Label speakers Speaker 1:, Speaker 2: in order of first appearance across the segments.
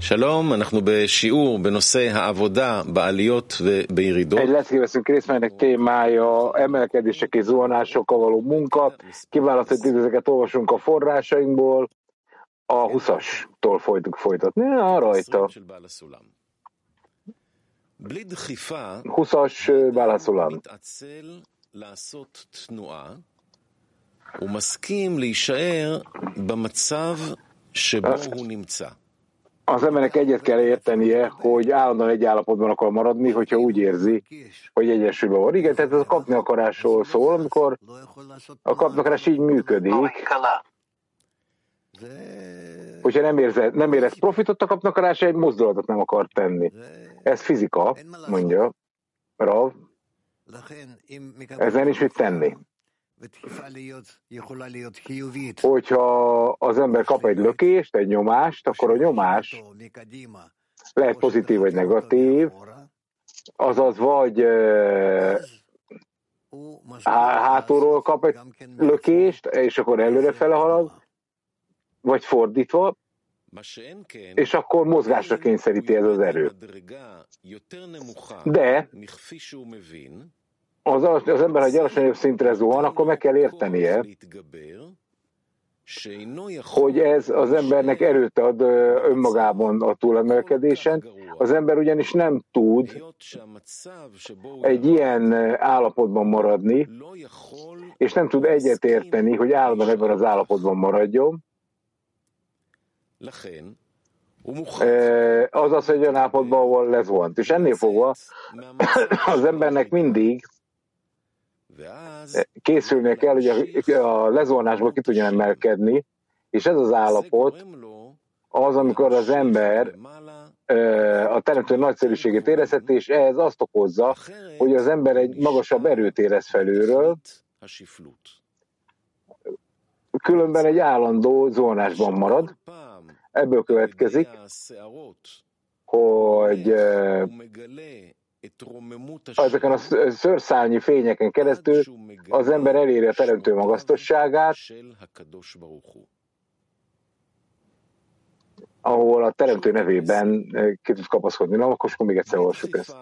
Speaker 1: שלום, אנחנו בשיעור benosze העבודה בעליות ובירידות.
Speaker 2: Egy lesz veszünk részt, melynek témája emelkedések és zuhanásokkal való munka. Kiválasztott idézeket olvasunk a forrásainkból. A 20-astól folytuk folytatni. Na, rajta. 20-as válaszolam.
Speaker 1: מתעצל לעשות תנועה ומסכים להישאר במצב שבו הוא נמצא.
Speaker 2: Az embernek egyet kell értenie, hogy állandóan egy állapotban akar maradni, hogyha úgy érzi, hogy egyesülve van. Igen, tehát ez a kapni akarásról szól, amikor a kapni akarás így működik, hogyha nem, érze, nem érez profitot a kapni akarás, egy mozdulatot nem akar tenni. Ez fizika, mondja Rav. Ezen is mit tenni. Hogyha az ember kap egy lökést, egy nyomást, akkor a nyomás lehet pozitív vagy negatív, azaz vagy hátulról kap egy lökést, és akkor előre fele halad, vagy fordítva, és akkor mozgásra kényszeríti ez az erő. De az, az ember, ha egy alacsonyabb szintre zuhan, akkor meg kell értenie, hogy ez az embernek erőt ad önmagában a túlemelkedésen. Az ember ugyanis nem tud egy ilyen állapotban maradni, és nem tud egyetérteni, hogy állandóan ebben az állapotban maradjon. Az az egy olyan állapotban, ahol lezuhant. És ennél fogva az embernek mindig készülnie kell, hogy a lezónásból ki tudjon emelkedni, és ez az állapot az, amikor az ember a teremtő nagyszerűségét érezheti, és ehhez azt okozza, hogy az ember egy magasabb erőt érez felülről, különben egy állandó zónásban marad. Ebből következik, hogy ezeken a szőrszálnyi fényeken keresztül az ember eléri a teremtő magasztosságát, ahol a teremtő nevében ki tud kapaszkodni. Na, akkor még egyszer olvassuk ezt.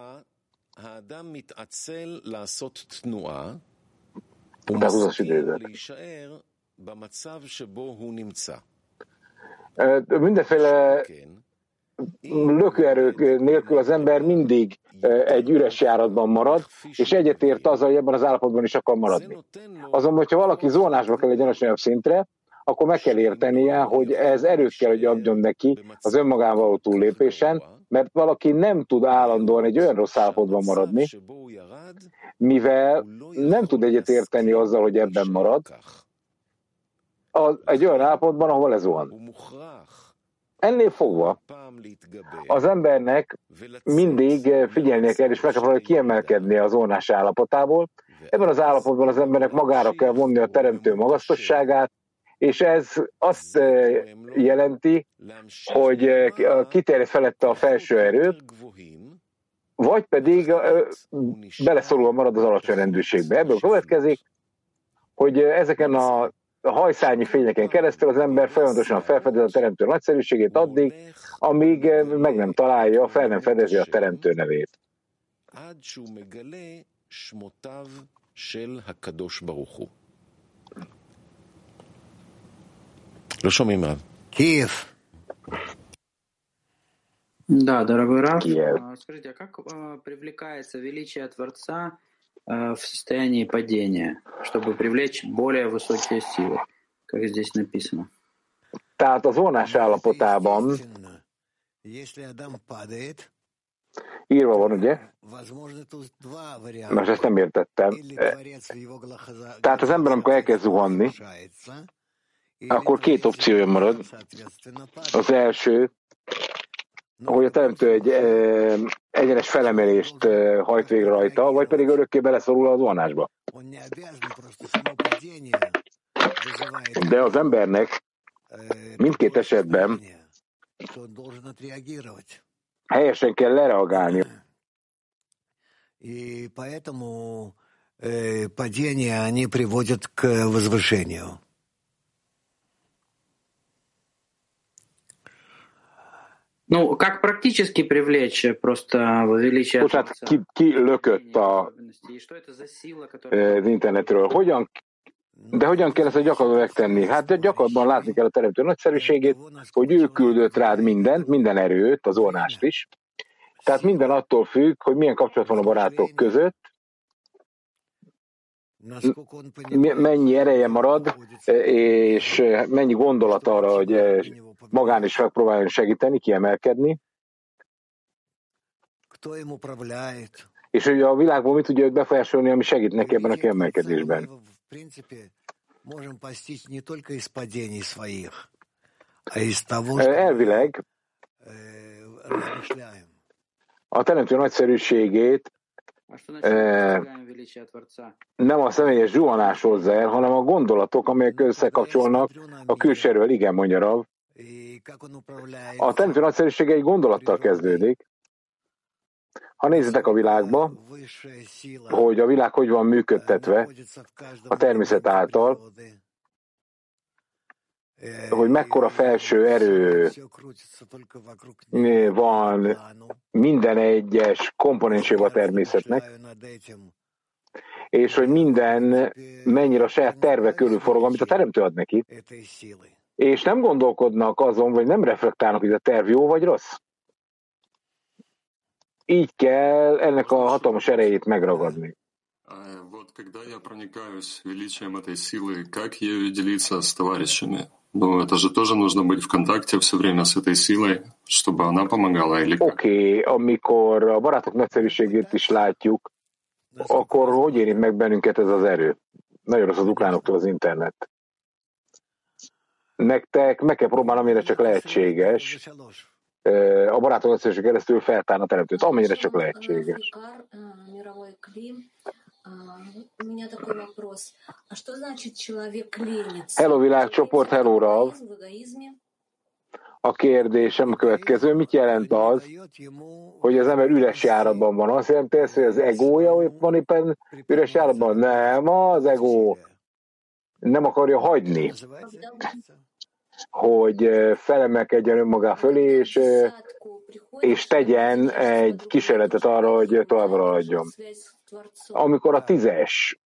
Speaker 2: De 20 idézet. Mindenféle lökőerők nélkül az ember mindig egy üres járatban marad, és egyetért azzal, hogy ebben az állapotban is akar maradni. Azonban, hogyha valaki zónásba kell egy alacsonyabb szintre, akkor meg kell értenie, hogy ez erőt kell, hogy adjon neki az önmagán való túllépésen, mert valaki nem tud állandóan egy olyan rossz állapotban maradni, mivel nem tud egyetérteni azzal, hogy ebben marad, az, egy olyan állapotban, ahol ez van. Ennél fogva az embernek mindig figyelnie kell, és meg kell kiemelkednie az zónás állapotából. Ebben az állapotban az embernek magára kell vonni a teremtő magasztosságát, és ez azt jelenti, hogy kiterjed felette a felső erőt, vagy pedig beleszorulva marad az alacsony rendűségbe. Ebből következik, hogy ezeken a a hajszárnyi fényeken keresztül az ember folyamatosan felfedez a teremtő nagyszerűségét addig, amíg meg nem találja, fel nem fedezi a teremtő nevét.
Speaker 3: Киев.
Speaker 4: Да, дорогой Раф, скажите, а как привлекается величие Творца в состоянии падения, чтобы привлечь более высокие силы, как здесь написано.
Speaker 2: Tehát az vonás állapotában írva van, ugye? Most ezt nem értettem. Tehát az ember, amikor elkezd zuhanni, akkor két opciója marad. Az első, hogy a teremtő egy e, egyenes felemelést e, hajt végre rajta, vagy pedig örökké beleszorul az vonásba. De az embernek mindkét esetben helyesen kell lereagálni.
Speaker 3: И поэтому э, падения они приводят к возвышению.
Speaker 4: Ну, как практически привлечь просто величие
Speaker 2: Bocsánat, ki, ki lökött a, az internetről? Hogyan, de hogyan kell ezt a gyakorlatban megtenni? Hát gyakorlatban látni kell a teremtő nagyszerűségét, hogy ő küldött rád mindent, minden erőt, az ornást is. Tehát minden attól függ, hogy milyen kapcsolat van a barátok között, mennyi ereje marad, és mennyi gondolat arra, hogy magán is megpróbáljon segíteni, kiemelkedni. És hogy a világban mit tudja őt befolyásolni, ami segít neki ebben a kiemelkedésben. Elvileg a teremtő nagyszerűségét nem a személyes zsuhanás hozza el, hanem a gondolatok, amelyek összekapcsolnak a külsőről. Igen, mondja Rav. A teremtő nagyszerűsége egy gondolattal kezdődik. Ha nézzetek a világba, hogy a világ hogy van működtetve a természet által, hogy mekkora felső erő van minden egyes komponensével a természetnek, és hogy minden mennyire a saját terve körül forog, amit a teremtő ad neki, és nem gondolkodnak azon, vagy nem reflektálnak, hogy a terv jó vagy rossz. Így kell ennek a hatalmas erejét megragadni.
Speaker 5: Вот когда я проникаюсь величием этой силы, как ею делиться с товарищами? Ну, это же тоже нужно быть в контакте все время с этой силой, чтобы она помогала или
Speaker 2: как? Oké, okay, amikor a barátok nagyszerűségét is látjuk, akkor hogy érint meg bennünket ez az erő? Nagyon rossz az ukránoktól az internet. nektek meg kell próbálni, amire csak lehetséges, a barátokon keresztül feltárni a teremtőt, amire csak lehetséges. Hello világcsoport, hello Rav. A kérdésem a következő, mit jelent az, hogy az ember üres járatban van? Azt jelenti, hogy az egója van éppen üres járatban? Nem, az egó nem akarja hagyni, hogy felemelkedjen önmagá fölé, és, és tegyen egy kísérletet arra, hogy tovább haladjon. Amikor a tízes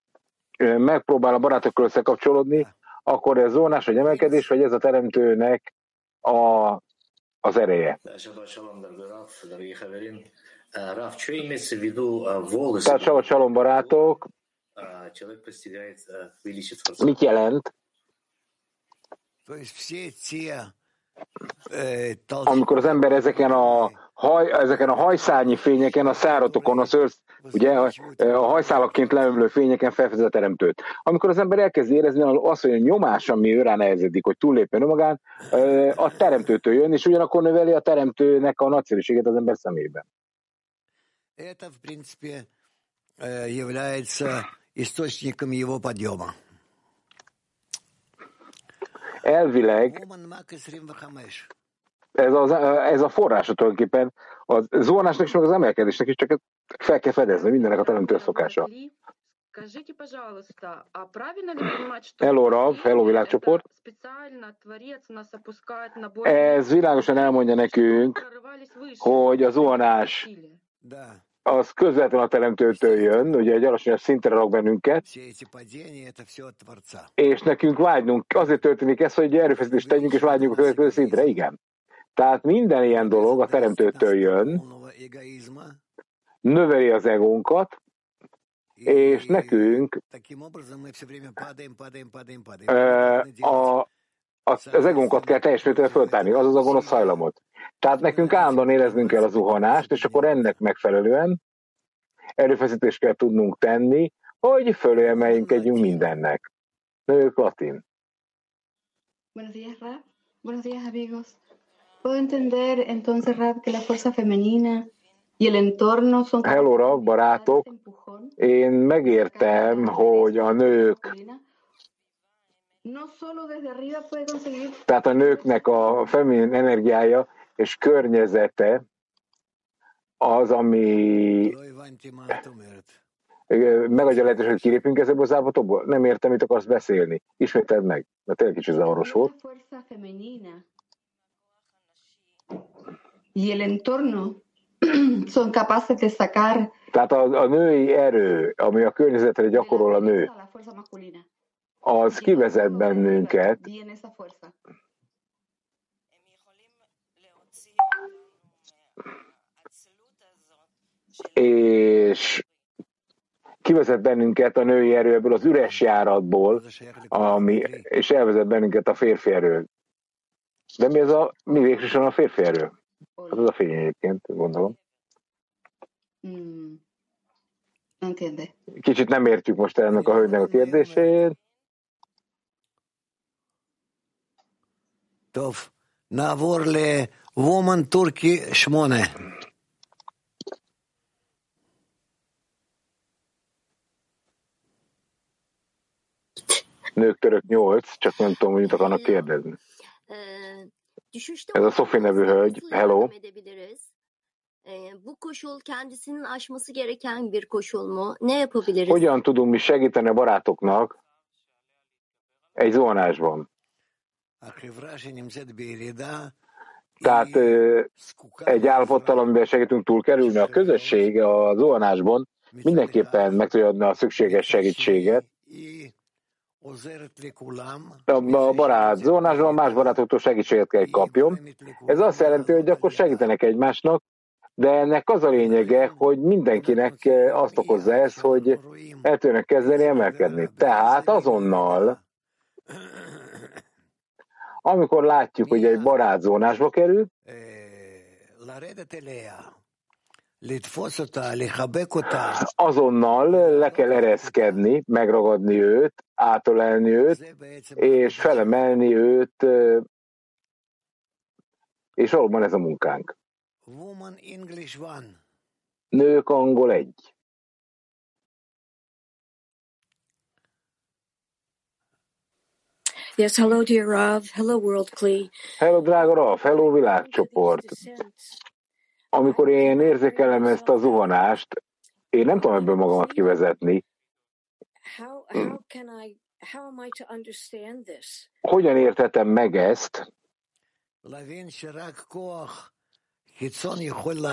Speaker 2: megpróbál a barátokkal összekapcsolódni, akkor ez zónás, vagy emelkedés, vagy ez a teremtőnek a, az ereje. Tehát Shabbat Shalom barátok, mit jelent? Amikor az ember ezeken a, haj, ezeken a hajszányi fényeken, a száratokon, a szőrsz, ugye a, a hajszálakként leömlő fényeken felfedez a teremtőt. Amikor az ember elkezd érezni azt, hogy a nyomás, ami őrá nehezedik, hogy túllépjen önmagán, a teremtőtől jön, és ugyanakkor növeli a teremtőnek a nagyszerűséget az ember szemében. Это, в принципе, является источником его подъема. Elvileg ez, az, ez a forrása tulajdonképpen a zuhanásnak és meg az emelkedésnek is, csak fel kell fedezni mindennek a teremtő szokása. Hello Rav, hello világcsoport. Ez világosan elmondja nekünk, hogy a zuhanás az közvetlenül a teremtőtől jön, ugye egy alacsonyabb szintre rak bennünket, és nekünk vágynunk, azért történik ez, hogy erőfeszítést tegyünk, és vágyunk a következő szintre, igen. Tehát minden ilyen dolog a teremtőtől jön, növeli az egónkat, és nekünk a, az egónkat kell teljes mértékben föltárni, azaz a gonosz hajlamot. Tehát nekünk állandóan éreznünk kell a zuhanást, és akkor ennek megfelelően erőfeszítést kell tudnunk tenni, hogy fölömeljünk együnk mindennek. Nők latin.
Speaker 6: Buenos días, Rap. Buenos días, amigos. Puedo entender entonces, Rap, que la fuerza femenina y el entorno son...
Speaker 2: Hello, Rap, barátok. Én megértem, hogy a nők tehát a nőknek a feminin energiája és környezete az, ami megadja lehetőséget, hogy kilépünk ebből az állapotokból. Nem értem, mit akarsz beszélni. Ismételd meg, mert tényleg kicsit zavaros volt.
Speaker 6: y el entorno son capaces de sacar
Speaker 2: Tehát a, a női erő, ami a környezetre gyakorol a nő, az kivezet bennünket és kivezet bennünket a női erőből, az üres járatból, ami, és elvezet bennünket a férfi erő. De mi ez a, mi végsősorban a férfi erő? Az az a fény egyébként, gondolom. Kicsit nem értjük most ennek a hölgynek a kérdését.
Speaker 3: Tov, Navor le Woman Turki Smone.
Speaker 2: nők török 8, csak nem tudom, hogy mit akarnak kérdezni. Ez a Sofi nevű hölgy, hello. Hogyan tudunk mi segíteni a barátoknak egy
Speaker 3: zuhanásban?
Speaker 2: Tehát egy állapottal, amivel segítünk túlkerülni a közösség a zuhanásban, mindenképpen meg tudja adni a szükséges segítséget, a barát zónásban más barátoktól segítséget kell kapjon. Ez azt jelenti, hogy akkor segítenek egymásnak, de ennek az a lényege, hogy mindenkinek eh, azt okozza ez, hogy el tudnak kezdeni emelkedni. Tehát azonnal, amikor látjuk, hogy egy barátzónásba kerül, azonnal le kell ereszkedni, megragadni őt, átölelni őt, és felemelni őt, és valóban ez a munkánk.
Speaker 3: Woman English one.
Speaker 2: Nők angol egy.
Speaker 7: Yes, hello dear Rav, hello world Kli.
Speaker 2: Hello drága Rav, hello világcsoport. Amikor én érzékelem ezt a zuhanást, én nem tudom ebből magamat kivezetni. Hogyan érthetem meg ezt,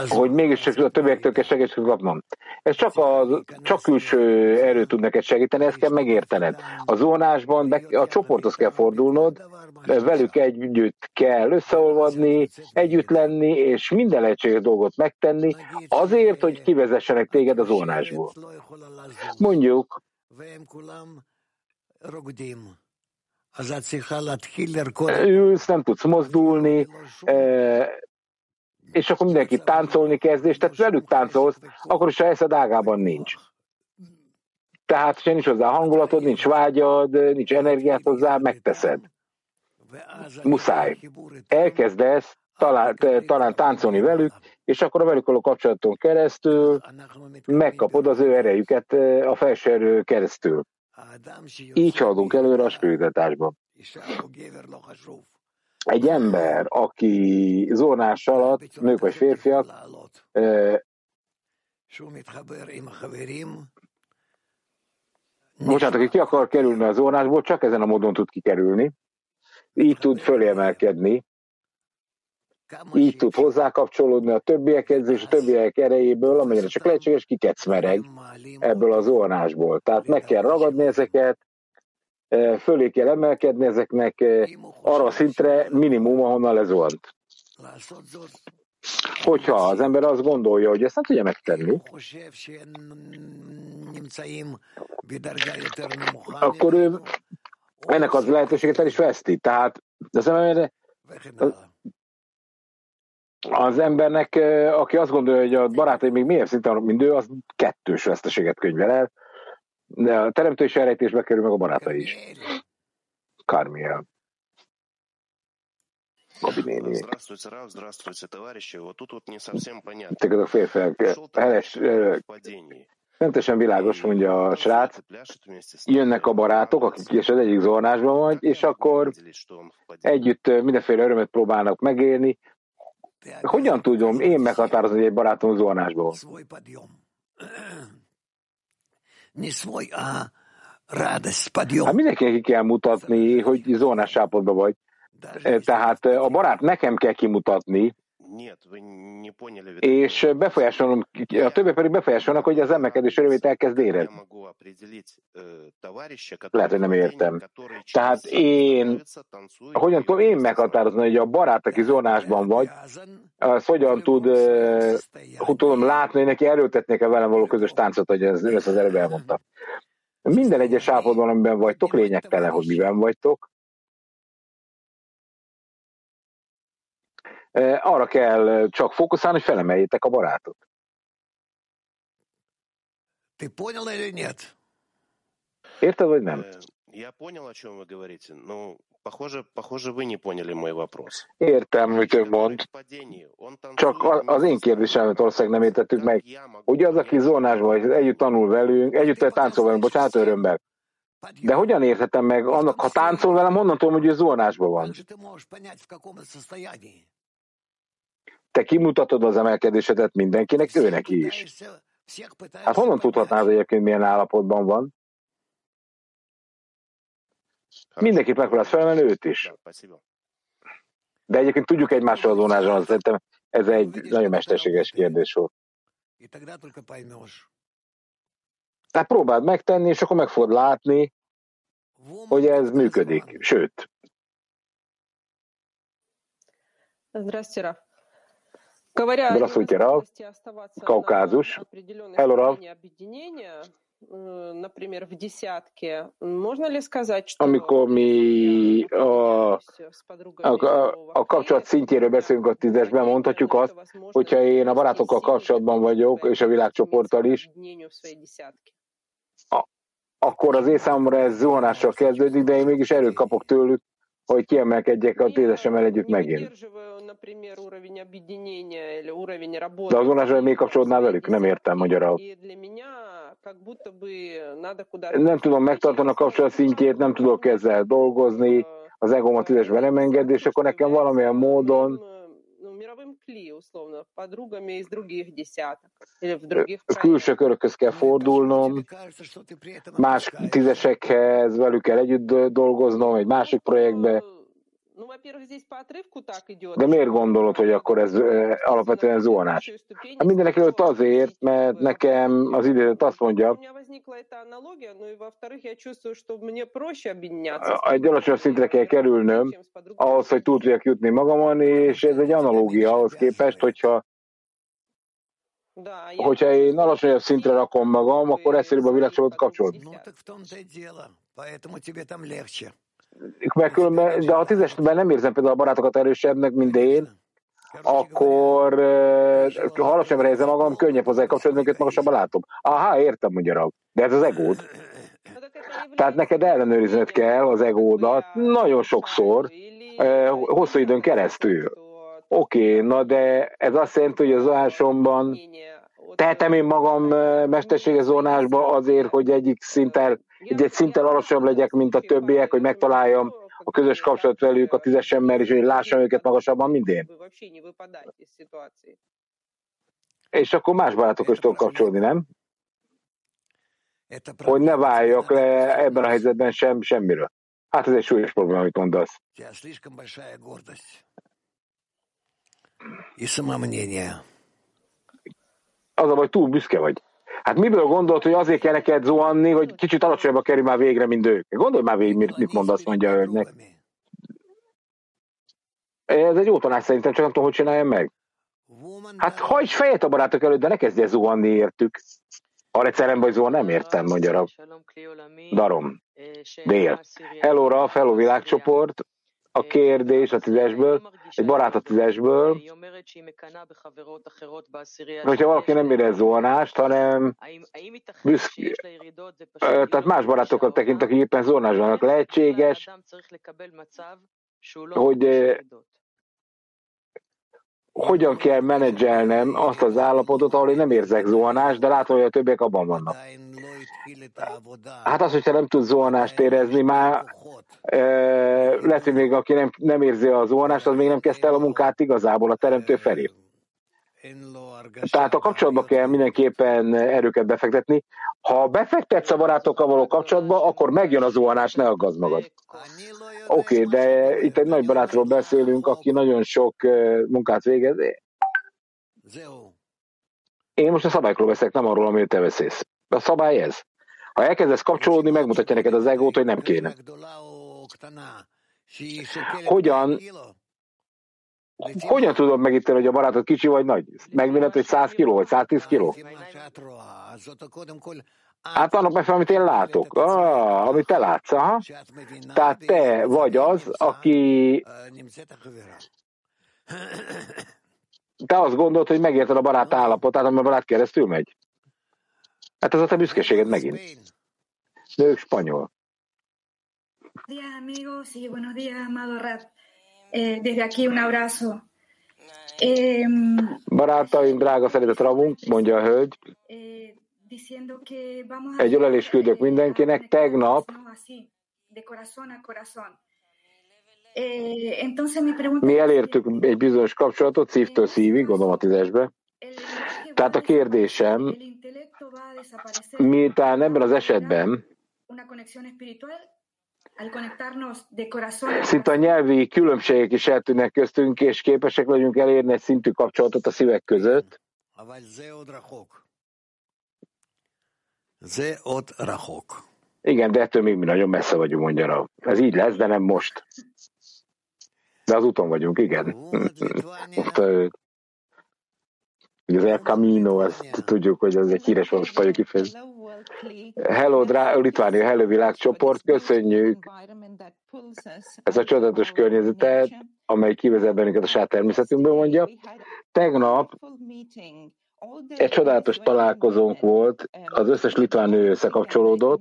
Speaker 2: hogy mégiscsak a többiektől kell segítséget kapnom. Ez csak, a, csak külső erő tud neked segíteni, ezt kell megértened. A zónásban be, a csoporthoz kell fordulnod, velük együtt kell összeolvadni, együtt lenni, és minden lehetséges dolgot megtenni, azért, hogy kivezessenek téged a zónásból. Mondjuk, ülsz, nem tudsz mozdulni, eh, és akkor mindenki táncolni kezd, és tehát velük táncolsz, akkor is a eszed ágában nincs. Tehát, ha nincs hozzá hangulatod, nincs vágyad, nincs energiát hozzá, megteszed. Muszáj. Elkezdesz talán, talán táncolni velük, és akkor a velük való kapcsolaton keresztül megkapod az ő erejüket eh, a felső erő keresztül. Így haladunk előre a spiritualitásban egy ember, aki zónás alatt, nők vagy férfiak, Bocsánat, aki ki akar kerülni a zónásból, csak ezen a módon tud kikerülni. Így tud
Speaker 3: fölémelkedni.
Speaker 2: Így tud hozzákapcsolódni a többiekhez és a többiek erejéből, amennyire csak lehetséges, kikecmereg ebből a zónásból. Tehát meg kell ragadni ezeket, fölé kell emelkedni ezeknek arra a szintre minimum, ahonnan lezuhant. Hogyha az ember azt gondolja, hogy ezt nem tudja megtenni, akkor ő ennek az lehetőséget el is veszti. Tehát az ember, az embernek, aki azt gondolja, hogy a barátai még mélyebb szinten, mint ő, az kettős veszteséget könyvel el, de a teremtő is elrejtésbe kerül, meg a barátai is. Carmiel.
Speaker 8: Здравствуйте, Рав, здравствуйте, товарищи. Вот тут вот не совсем понятно.
Speaker 2: Так teljesen világos, mondja a srác. Jönnek a barátok, akik és az egyik zónásban vagy, és akkor együtt mindenféle örömet próbálnak megélni. Hogyan tudom én meghatározni, hogy egy barátom zónásban van? Hát mindenkinek kell mutatni, hogy zónás állapotban vagy. Eh, tehát eh, a barát nekem kell kimutatni, és befolyásolom, a többi pedig befolyásolnak, hogy az emelkedés örömét elkezd érezni. Lehet, hogy nem értem. Tehát én, hogyan tudom én meghatározni, hogy a barát, aki zónásban vagy, az hogyan tud, hogy tudom látni, hogy neki erőltetnék -e velem való közös táncot, hogy ez, ezt az előbb elmondta. Minden egyes állapotban, amiben vagytok, lényegtelen, hogy miben vagytok, arra kell csak fókuszálni, hogy felemeljétek a barátot.
Speaker 3: Ты понял или нет?
Speaker 2: Érted, vagy nem?
Speaker 8: Я понял, о чем вы говорите, но похоже, похоже, вы не поняли мой вопрос.
Speaker 2: Értem, mit ön mond. Csak az én kérdésemet ország nem értettük meg. Ugye az, aki zónásban vagy, együtt tanul velünk, együtt táncol velünk, bocsánat, örömmel. De hogyan érthetem meg annak, ha táncol velem, honnan tudom, hogy ő zónásban van? Te kimutatod az emelkedésedet mindenkinek, ő neki is. Hát honnan tudhatnád egyébként, milyen állapotban van? Mindenki megpróbál felmenni őt is. De egyébként tudjuk egymásról az zónázson, szerintem ez egy nagyon mesterséges kérdés volt. Tehát próbáld megtenni, és akkor meg fogod látni, hogy ez működik. Sőt.
Speaker 9: Здравствуйте, Раф.
Speaker 2: Здравствуйте, Рав. Кавказуш. Hello, Rav.
Speaker 9: например, в десятке, можно ли сказать, что...
Speaker 2: Amikor mi a, a, a kapcsolat szintjéről beszélünk a tízesben, mondhatjuk azt, hogyha én a barátokkal kapcsolatban vagyok, és a világcsoporttal is, a, akkor az én számomra ez zuhanással kezdődik, de én mégis erőt kapok tőlük, hogy kiemelkedjek a tízesemmel együtt megint. De azon hogy még kapcsolódnál velük? Nem értem magyarul. Nem tudom megtartani a kapcsolat szintjét, nem tudok ezzel dolgozni, az egómat tízesben nem enged, és akkor nekem valamilyen módon külső körökhöz kell fordulnom, más tízesekhez velük kell együtt dolgoznom, egy másik projektbe, de miért gondolod, hogy akkor ez alapvetően zuhanás? Hát mindenek előtt azért, mert nekem az idézet azt mondja, egy alacsony szintre kell kerülnöm, ahhoz, hogy túl tudjak jutni magamon, és ez egy analógia ahhoz képest, hogyha hogyha én alacsonyabb szintre rakom magam, akkor egyszerűbb a világcsoportot kapcsolódni mert különben, de ha tízesben nem érzem például a barátokat erősebbnek, mint én, akkor ha alacsonyabbra érzem magam, könnyebb hozzá kapcsolódni, őket magasabban látom. Aha, értem, magyarul. De ez az egód. Tehát neked ellenőrizned kell az egódat nagyon sokszor, hosszú időn keresztül. Oké, okay, na de ez azt jelenti, hogy az állásomban tehetem én magam mesterséges zónásba azért, hogy egyik szinten egy, egy szinten alacsonyabb legyek, mint a többiek, hogy megtaláljam a közös kapcsolat velük a tízesemmel, és hogy lássam őket magasabban, mint én. És akkor más barátokhoz tudok kapcsolódni, nem? Hogy ne váljak le ebben a helyzetben sem, semmiről. Hát ez egy súlyos probléma, amit mondasz. Az a vagy túl büszke vagy. Hát miből gondolt, hogy azért kell neked zuhanni, hogy kicsit alacsonyabba kerül már végre, mint ők? Gondolj már végig, mit, mit mondasz, mondja a hölgynek. Ez egy jó tanács szerintem, csak nem tudom, hogy csináljam meg. Hát hajts fejet a barátok előtt, de ne kezdje zuhanni, értük. Ha egyszerűen vagy zuhan, nem értem, mondja a Darom. Dél. Hello, Raf, hello világcsoport a kérdés a tízesből, egy barát a tízesből, hogyha valaki nem érez zónást, hanem büszke, tehát más barátokat tekint, akik éppen zónás. Lehetséges, hogy hogyan kell menedzselnem azt az állapotot, ahol én nem érzek zuhanást, de látom, hogy a többiek abban vannak. Hát az, hogyha nem tud zuhanást érezni, már e, lehet, hogy még aki nem, nem érzi a zuhanást, az még nem kezdte el a munkát igazából a teremtő felé. Tehát a kapcsolatba kell mindenképpen erőket befektetni. Ha befektetsz a barátokkal való kapcsolatba, akkor megjön a zuhanás, ne aggazd magad. Oké, okay, de itt egy nagy barátról beszélünk, aki nagyon sok munkát végez. Én most a szabályokról beszélek, nem arról, amiről te beszélsz. A szabály ez. Ha elkezdesz kapcsolódni, megmutatja neked az egót, hogy nem kéne. Hogyan hogyan tudod megítélni, hogy a barátod kicsi vagy nagy? Megmondod, hogy 100 kiló vagy 110 kiló? Hát annak meg amit én látok, ah, amit te látsz. Aha. Tehát te vagy az, aki te azt gondolod, hogy megérted a barát állapotát, ami a barát keresztül megy. Hát ez a te büszkeséged megint. Nők spanyol.
Speaker 10: días amigos y buenos días amado Rat. Eh, desde aquí un abrazo. Eh,
Speaker 2: Barátaim, drága szeretett Ramunk, mondja a hölgy.
Speaker 10: eh,
Speaker 2: Egy ölelést küldök mindenkinek. Tegnap
Speaker 10: de. Eh, mi
Speaker 2: elértük egy bizonyos kapcsolatot szívtől szívig, gondolom a tízesbe. Tehát a kérdésem, Miután ebben az esetben Szinte a nyelvi különbségek is eltűnnek köztünk, és képesek vagyunk elérni egy szintű kapcsolatot a szívek között. Igen, de ettől még mi nagyon messze vagyunk, mondja Rav. Ez így lesz, de nem most. De az úton vagyunk, igen. Mondta őt ugye az El Camino, ezt tudjuk, hogy ez egy híres valós spanyol kifejezés. Hello, drá, Litvánia, hello világcsoport, köszönjük ez a csodálatos környezetet, amely kivezet bennünket a saját természetünkből, mondja. Tegnap egy csodálatos találkozónk volt, az összes litván nő összekapcsolódott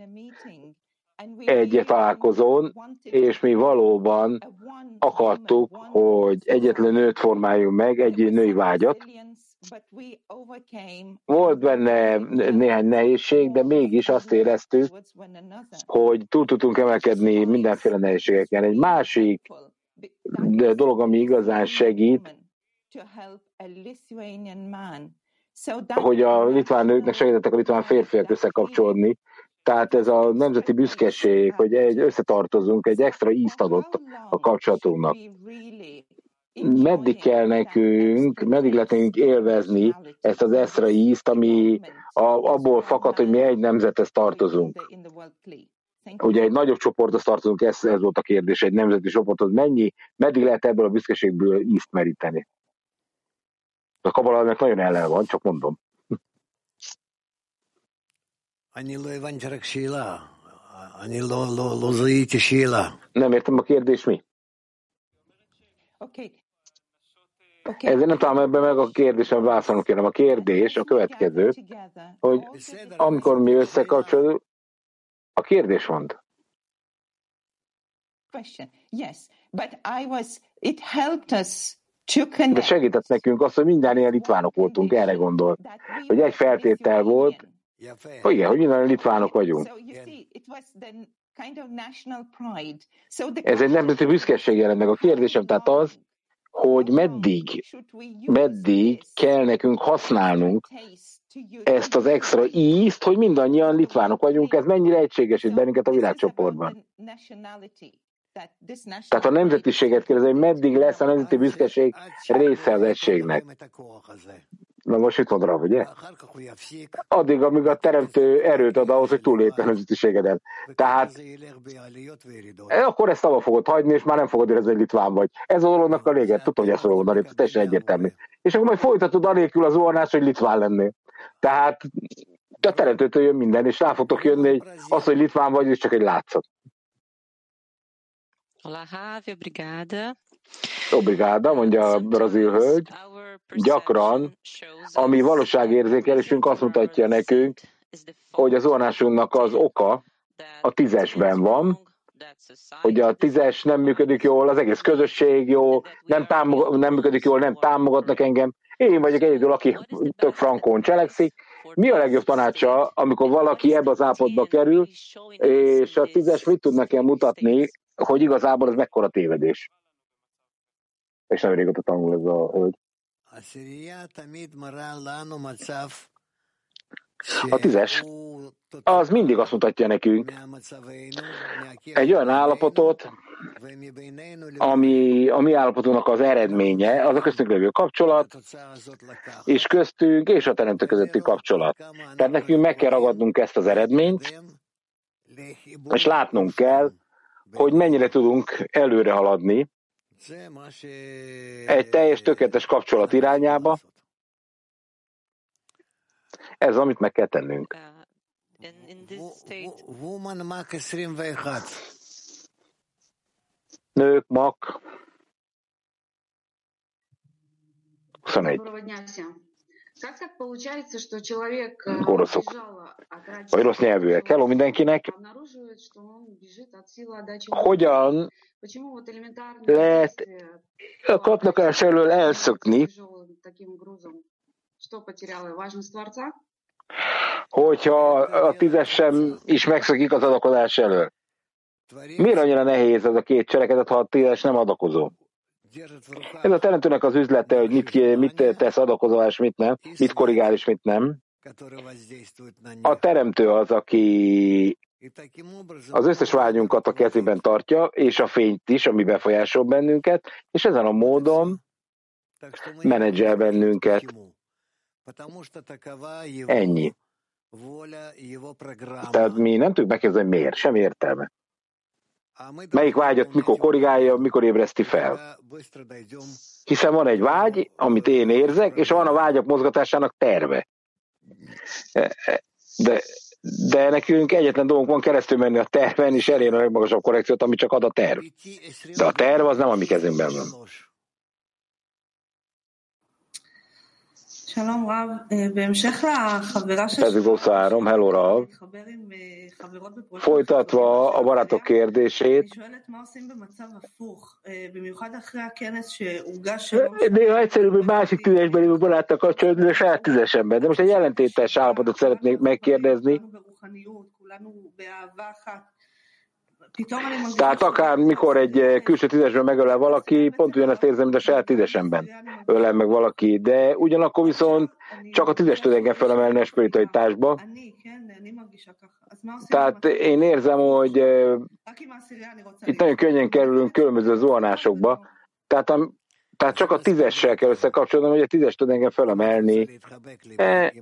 Speaker 2: egy találkozón, és mi valóban akartuk, hogy egyetlen nőt formáljunk meg, egy női vágyat. Volt benne néhány nehézség, de mégis azt éreztük, hogy túl tudtunk emelkedni mindenféle nehézségeken. Egy másik dolog, ami igazán segít, hogy a litván nőknek segítettek a litván férfiak összekapcsolódni. Tehát ez a nemzeti büszkeség, hogy egy összetartozunk, egy extra ízt adott a kapcsolatunknak meddig kell nekünk, meddig lehet nekünk élvezni ezt az eszrai ízt, ami a, abból fakad, hogy mi egy nemzethez tartozunk. Ugye egy nagyobb csoporthoz tartozunk, ez, ez volt a kérdés, egy nemzeti csoporthoz. Mennyi, meddig lehet ebből a büszkeségből ízt meríteni? A kabalának nagyon ellen van, csak mondom. Nem értem a kérdés mi? Okay. Ezért nem talán ebben meg a kérdésem válaszolnom kérem. A kérdés a következő, hogy amikor mi összekapcsolódunk, a kérdés van. De segített nekünk azt, hogy minden ilyen litvánok voltunk, erre gondol. Hogy egy feltétel volt, hogy igen, hogy minden litvánok vagyunk. Ez egy nemzeti büszkeség jelent meg. A kérdésem tehát az, hogy meddig, meddig kell nekünk használnunk ezt az extra ízt, hogy mindannyian litvánok vagyunk, ez mennyire egységesít bennünket a világcsoportban. Tehát a nemzetiséget kérdezem, hogy meddig lesz a nemzeti büszkeség része az egységnek. Na most mit mondanak, ugye? Addig, amíg a teremtő erőt ad ahhoz, hogy túlépjen a nemzetiségedet. Tehát akkor ezt abba fogod hagyni, és már nem fogod érezni, hogy litván vagy. Ez a dolognak a léget, tudom, hogy ezt fogod mondani, ez teljesen egyértelmű. És akkor majd folytatod anélkül az ornás, hogy litván lennél. Tehát a teremtőtől jön minden, és rá fogtok jönni, hogy az, hogy litván vagy, ez csak egy látszat.
Speaker 11: Olá, Ravi, obrigada.
Speaker 2: Obrigada, mondja a brazil hölgy. Gyakran a mi valóságérzékelésünk azt mutatja nekünk, hogy az zuhanásunknak az oka a tízesben van, hogy a tízes nem működik jól, az egész közösség jó, nem, támog, nem működik jól, nem támogatnak engem. Én vagyok egyedül, aki tök frankón cselekszik. Mi a legjobb tanácsa, amikor valaki ebbe az állapotba kerül, és a tízes mit tud nekem mutatni, hogy igazából ez mekkora tévedés? És nem régóta tanul ez a hölgy. A tízes. Az mindig azt mutatja nekünk. Egy olyan állapotot, ami a mi állapotunknak az eredménye, az a köztünk lévő kapcsolat, és köztünk és a teremtő közötti kapcsolat. Tehát nekünk meg kell ragadnunk ezt az eredményt, és látnunk kell, hogy mennyire tudunk előre haladni egy teljes tökéletes kapcsolat irányába. Ez, amit meg kell tennünk. Nők, mak. 21. Oroszok. Vagy rossz nyelvűek. Hello mindenkinek. Hogyan lehet a kapnakás elől elszökni, hogyha a tízes sem is megszökik az adakozás elől. Miért annyira nehéz ez a két cselekedet, ha a tízes nem adakozó? Ez a teremtőnek az üzlete, hogy mit, mit tesz adakozó, mit nem, mit korrigál, és mit nem. A teremtő az, aki az összes vágyunkat a kezében tartja, és a fényt is, ami befolyásol bennünket, és ezen a módon menedzsel bennünket. Ennyi. Tehát mi nem tudjuk megkérdezni, miért, sem értelme. Melyik vágyat mikor korrigálja, mikor ébreszti fel. Hiszen van egy vágy, amit én érzek, és van a vágyak mozgatásának terve. De, de nekünk egyetlen dolgunk van keresztül menni a terven, és elérni a legmagasabb korrekciót, ami csak ad a terv. De a terv az nem a mi kezünkben van.
Speaker 12: שלום רב, בהמשך לחברה
Speaker 2: של... három, hello Rav. Folytatva a barátok kérdését, néha egyszerűbb, hogy másik tüzesben lévő baráttal kapcsolatban, de saját tüzesemben. De most egy jelentétes állapotot szeretnék megkérdezni. Tehát akár mikor egy eh, külső tízesben megölel valaki, pont ugyanezt érzem, mint a saját tízesemben ölel meg valaki, de ugyanakkor viszont csak a tízes tud engem felemelni a spiritualitásba. Tehát én érzem, hogy uh, itt nagyon könnyen kerülünk különböző zuhanásokba. Tehát tehát csak a tízessel kell összekapcsolnom, hogy a tízes tud engem felemelni. E,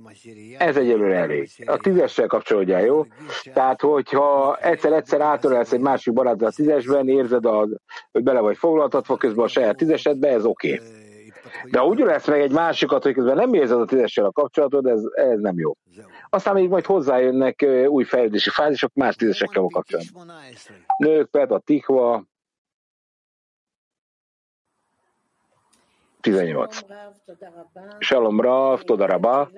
Speaker 2: ez egyelőre elég. A tízessel kapcsolódjál, jó? Tehát, hogyha egyszer-egyszer átölelsz egy másik barátot a tízesben, érzed, a, hogy bele vagy foglaltatva közben a saját tízesedbe, ez oké. Okay. De úgy lesz meg egy másikat, hogy közben nem érzed a tízessel a kapcsolatod, ez, ez nem jó. Aztán még majd hozzájönnek új fejlődési fázisok más tízesekkel kapcsolatban. Nők, Peta, Tikva, 18. Shalom Rav, Toda Rabba.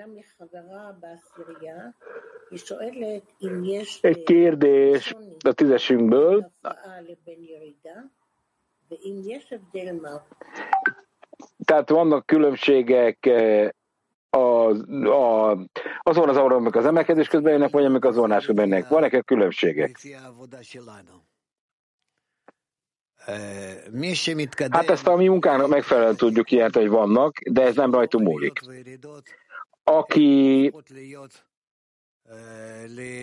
Speaker 2: Egy kérdés a tízesünkből. Tehát vannak különbségek eh, az, a, azon az auron, az emelkedés közben jönnek, vagy amik az vonás közben jönnek. Vannak-e különbségek? Hát ezt a mi munkának megfelelően tudjuk ilyet, hogy vannak, de ez nem rajtunk múlik. Aki,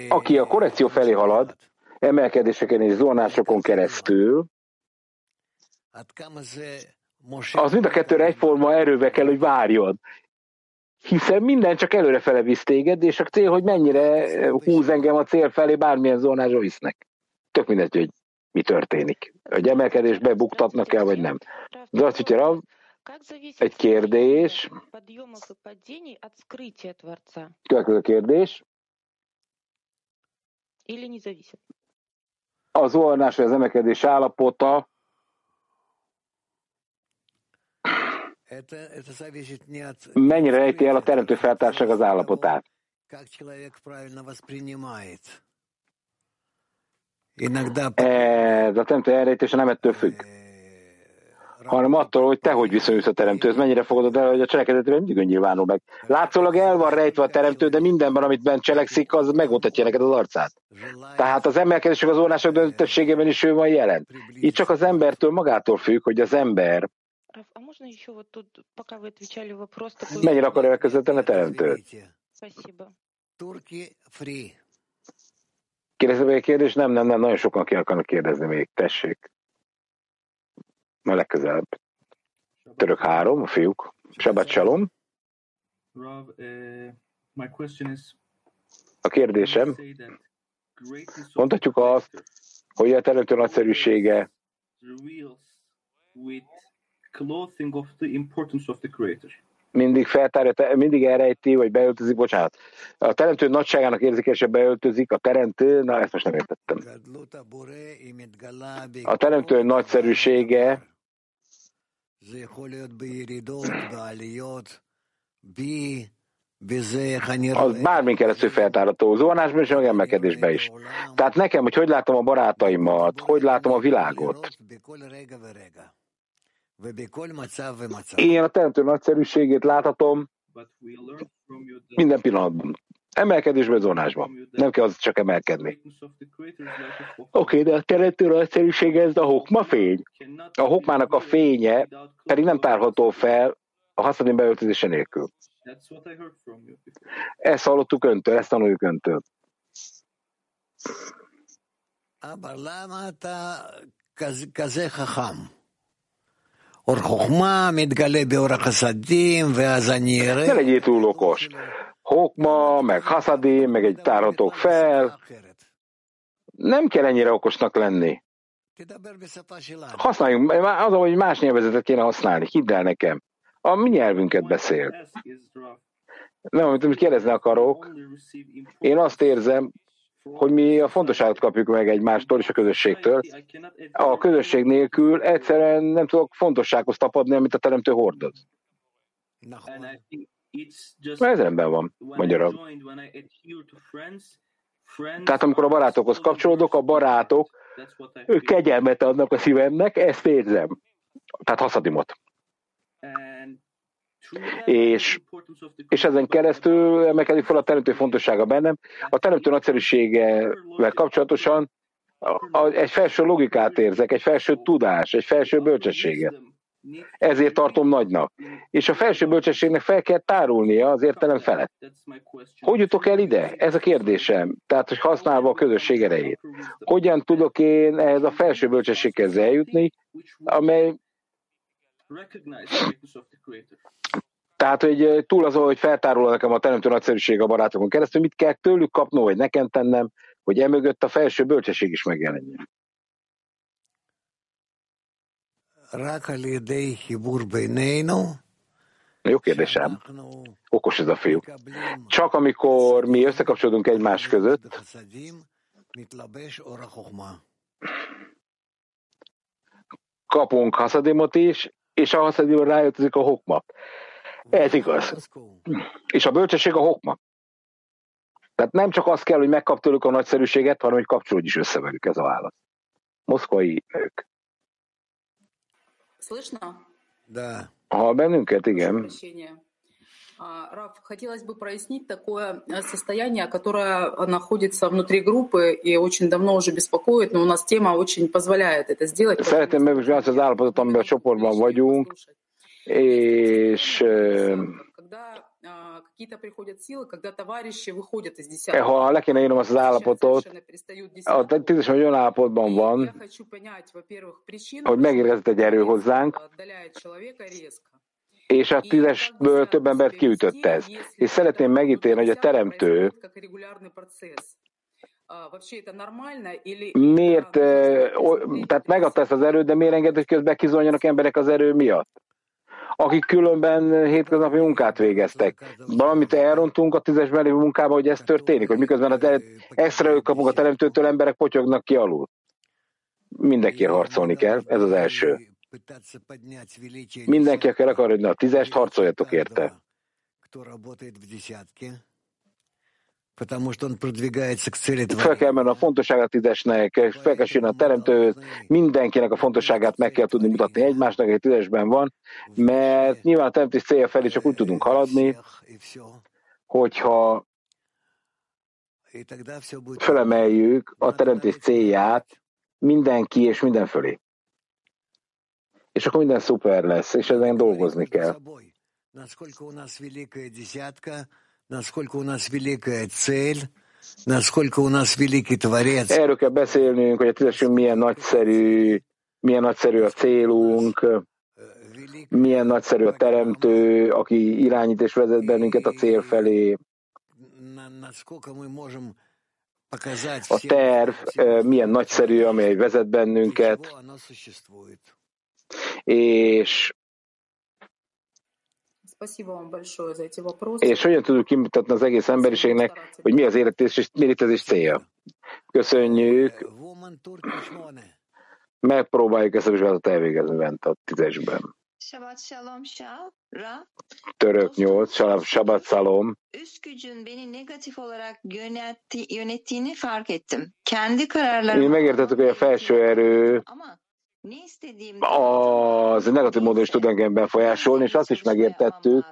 Speaker 2: aki a korrekció felé halad, emelkedéseken és zónásokon keresztül, az mind a kettőre egyforma erőbe kell, hogy várjon. Hiszen minden csak előrefele visz téged, és a cél, hogy mennyire húz engem a cél felé, bármilyen zónásra visznek. Tök mindegy, hogy mi történik. Hogy emelkedésbe buktatnak el, vagy nem. Здравствуйте, Rav. Egy kérdés. Következő kérdés. Az zuhanás vagy az emelkedés állapota mennyire rejti el a teremtő feltárság az állapotát? Ez a teremtő elrejtése nem ettől függ, hanem attól, hogy te hogy viszonyulsz a teremtőhöz, mennyire fogadod el, hogy a cselekedetben mindig nyilvánul meg. Látszólag el van rejtve a teremtő, de mindenben, amit bent cselekszik, az megmutatja neked az arcát. Tehát az emelkedések az ornások döntőségében is ő van jelen. Itt csak az embertől magától függ, hogy az ember mennyire akar elközelíteni a teremtőt. Kérdezem egy kérdés? Nem, nem, nem, nagyon sokan ki akarnak kérdezni még. Tessék. Ma legközelebb. Török három, a fiúk. Shabbat shalom. A kérdésem, mondhatjuk azt, hogy a teremtő nagyszerűsége mindig feltárja, mindig elrejti, vagy beöltözik, bocsánat. A teremtő nagyságának érzékese beöltözik, a teremtő, na ezt most nem értettem. A teremtő nagyszerűsége az bármin keresztül feltárható, zuhanásban és emelkedésben is. Tehát nekem, hogy hogy látom a barátaimat, hogy látom a világot. Én a teremtő nagyszerűségét láthatom minden pillanatban. Emelkedésben, zonásban. Nem kell az csak emelkedni. Oké, okay, de a teremtő nagyszerűsége ez a hokma fény. A hokmának a fénye pedig nem tárható fel a használat beöltözése nélkül. Ezt hallottuk öntől, ezt tanuljuk öntől.
Speaker 3: Abar, lama ta kaze chacham?
Speaker 2: Ne legyél túl okos. Hokma, meg haszadim, meg egy tárhatók fel. Nem kell ennyire okosnak lenni. Használjunk, az, hogy más nyelvezetet kéne használni, hidd el nekem. A mi nyelvünket beszél. Nem, amit most kérdezni akarok, én azt érzem, hogy mi a fontosságot kapjuk meg egymástól és a közösségtől. A közösség nélkül egyszerűen nem tudok fontossághoz tapadni, amit a teremtő hordoz. Ez rendben van, magyarul. Tehát amikor a barátokhoz kapcsolódok, a barátok ők kegyelmet adnak a szívemnek, ezt érzem. Tehát haszadimot. És, és ezen keresztül emelkedik fel a teremtő fontossága bennem. A teremtő nagyszerűségevel kapcsolatosan egy felső logikát érzek, egy felső tudás, egy felső bölcsességet. Ezért tartom nagynak. És a felső bölcsességnek fel kell tárulnia az értelem felett. Hogy jutok el ide? Ez a kérdésem. Tehát, hogy használva a közösség erejét. Hogyan tudok én ehhez a felső bölcsességhez eljutni, amely tehát, hogy túl az, hogy feltárul nekem a teremtő nagyszerűség a barátokon keresztül, mit kell tőlük kapnom, vagy nekem tennem, hogy emögött a felső bölcsesség is megjelenjen. Jó kérdésem. Okos ez a fiú. Csak amikor mi összekapcsolódunk egymás között, kapunk haszadimot is, és a haszadimot rájöttezik a hokma. Ez igaz. És a bölcsesség a hokma. Tehát nem csak az kell, hogy megkap tőlük a nagyszerűséget, hanem hogy kapcsolódj is össze velük, ez a válasz. Moszkvai nők.
Speaker 13: Слышно?
Speaker 3: Да.
Speaker 2: Ha bennünket, igen.
Speaker 13: Раф, хотелось бы прояснить такое состояние, которое находится внутри группы и очень давно уже беспокоит, но у нас тема очень позволяет это сделать.
Speaker 2: Szeretném megvizsgálni az állapotot, amiben a csoportban vagyunk, és ha le kéne írnom azt az állapotot, a tízes olyan állapotban van, hogy megérkezett egy erő hozzánk, és a tízesből több embert kiütött ez. És szeretném megítélni, hogy a teremtő miért, tehát megadta ezt az erőt, de miért enged, hogy közben kizoljanak emberek az erő miatt? Akik különben hétköznapi munkát végeztek. Valamit elrontunk a tízesben lévő munkában, hogy ez történik, hogy miközben az extra kapunk a teremtőtől, emberek potyognak ki alul. Mindenki harcolni kell, ez az első. Mindenki, aki akar, hogy a tízest, harcoljatok érte. Fel kell menni a fontosságát tízesnek, fel kell a teremtőt, mindenkinek a fontosságát meg kell tudni mutatni egymásnak, egy tízesben van, mert nyilván a teremtés célja felé csak úgy tudunk haladni, hogyha felemeljük a teremtés célját mindenki és minden fölé. És akkor minden szuper lesz, és ezen dolgozni kell. Erről kell beszélnünk, hogy a tízesünk milyen nagyszerű, milyen nagyszerű a célunk, milyen nagyszerű a teremtő, aki irányít és vezet bennünket a cél felé. A terv milyen nagyszerű, amely vezet bennünket, és és hogyan tudjuk kimutatni az egész emberiségnek, hogy mi az életés és célja. Köszönjük. Megpróbáljuk ezt a vizsgálatot elvégezni bent a tízesben.
Speaker 14: Ra.
Speaker 2: Török 8, Shabbat Shalom.
Speaker 14: Üst gücün beni negatif olarak yönetti, yönettiğini fark ettim. Kendi kararlarım...
Speaker 2: Mi megértettük, hogy a felső erő az negatív módon is tud engem befolyásolni, és azt is megértettük,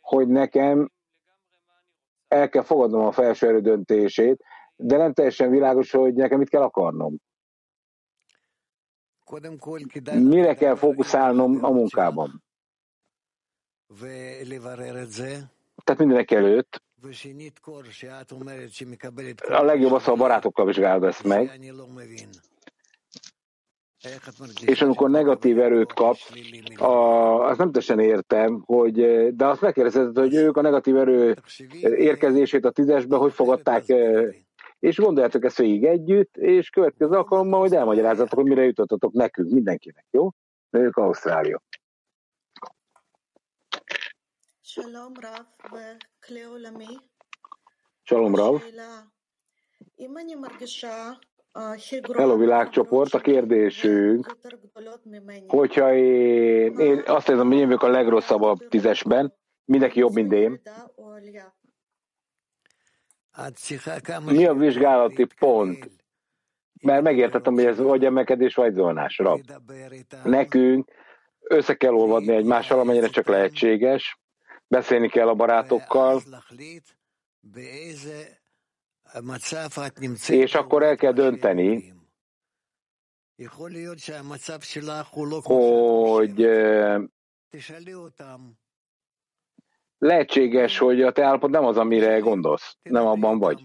Speaker 2: hogy nekem el kell fogadnom a felső erő döntését, de nem teljesen világos, hogy nekem mit kell akarnom. Mire kell fókuszálnom a munkában? Tehát mindenek előtt a legjobb az, ha a barátokkal vizsgálod ezt meg, és amikor negatív erőt kap, a, azt nem teljesen értem, hogy, de azt megkérdezheted, hogy ők a negatív erő érkezését a tízesbe hogy fogadták és gondoljátok ezt végig együtt, és következő alkalommal majd elmagyarázatok, hogy mire jutottatok nekünk, mindenkinek, jó? Ők Ausztrália.
Speaker 12: Shalom Rav וכלי
Speaker 2: Shalom Rav. Hello világcsoport, a kérdésünk, hogyha én, én azt érzem, hogy én vagyok a legrosszabb tízesben, mindenki jobb, mint én, mi a vizsgálati pont? Mert megértettem, hogy ez vagy emelkedés, vagy zónás rab. Nekünk össze kell olvadni egymással, amennyire csak lehetséges, beszélni kell a barátokkal, és akkor el kell dönteni, hogy lehetséges, hogy a te állapot nem az, amire gondolsz, nem abban vagy.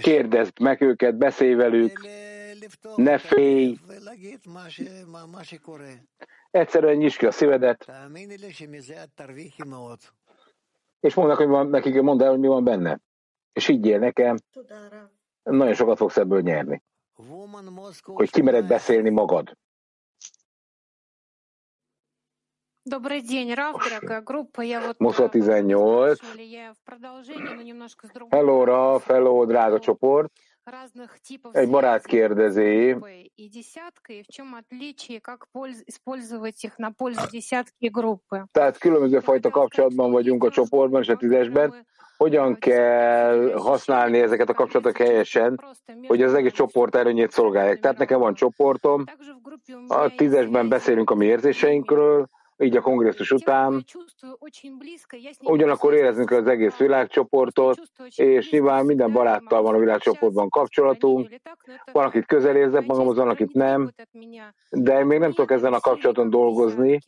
Speaker 2: Kérdezd meg őket, beszélj velük, ne félj. Egyszerűen nyisd ki a szívedet, és mondd hogy van, nekik mondd el, hogy mi van benne. És higgyél nekem, nagyon sokat fogsz ebből nyerni. Hogy kimered beszélni magad.
Speaker 15: Добрый день, Раф, дорогая группа. Я вот
Speaker 2: Moszva 18. Hello, Raf, hello, drága csoport. Egy barát kérdezi, tehát különböző fajta kapcsolatban vagyunk a csoportban és a tízesben, hogyan kell használni ezeket a kapcsolatok helyesen, hogy az egész csoport előnyét szolgálják. Tehát nekem van csoportom, a tízesben beszélünk a mi érzéseinkről, így a kongresszus után. Ugyanakkor éreznünk az egész világcsoportot, és nyilván minden baráttal van a világcsoportban kapcsolatunk. Van, akit közel érzek magamhoz, van, akit nem, de még nem tudok ezen a kapcsolaton dolgozni.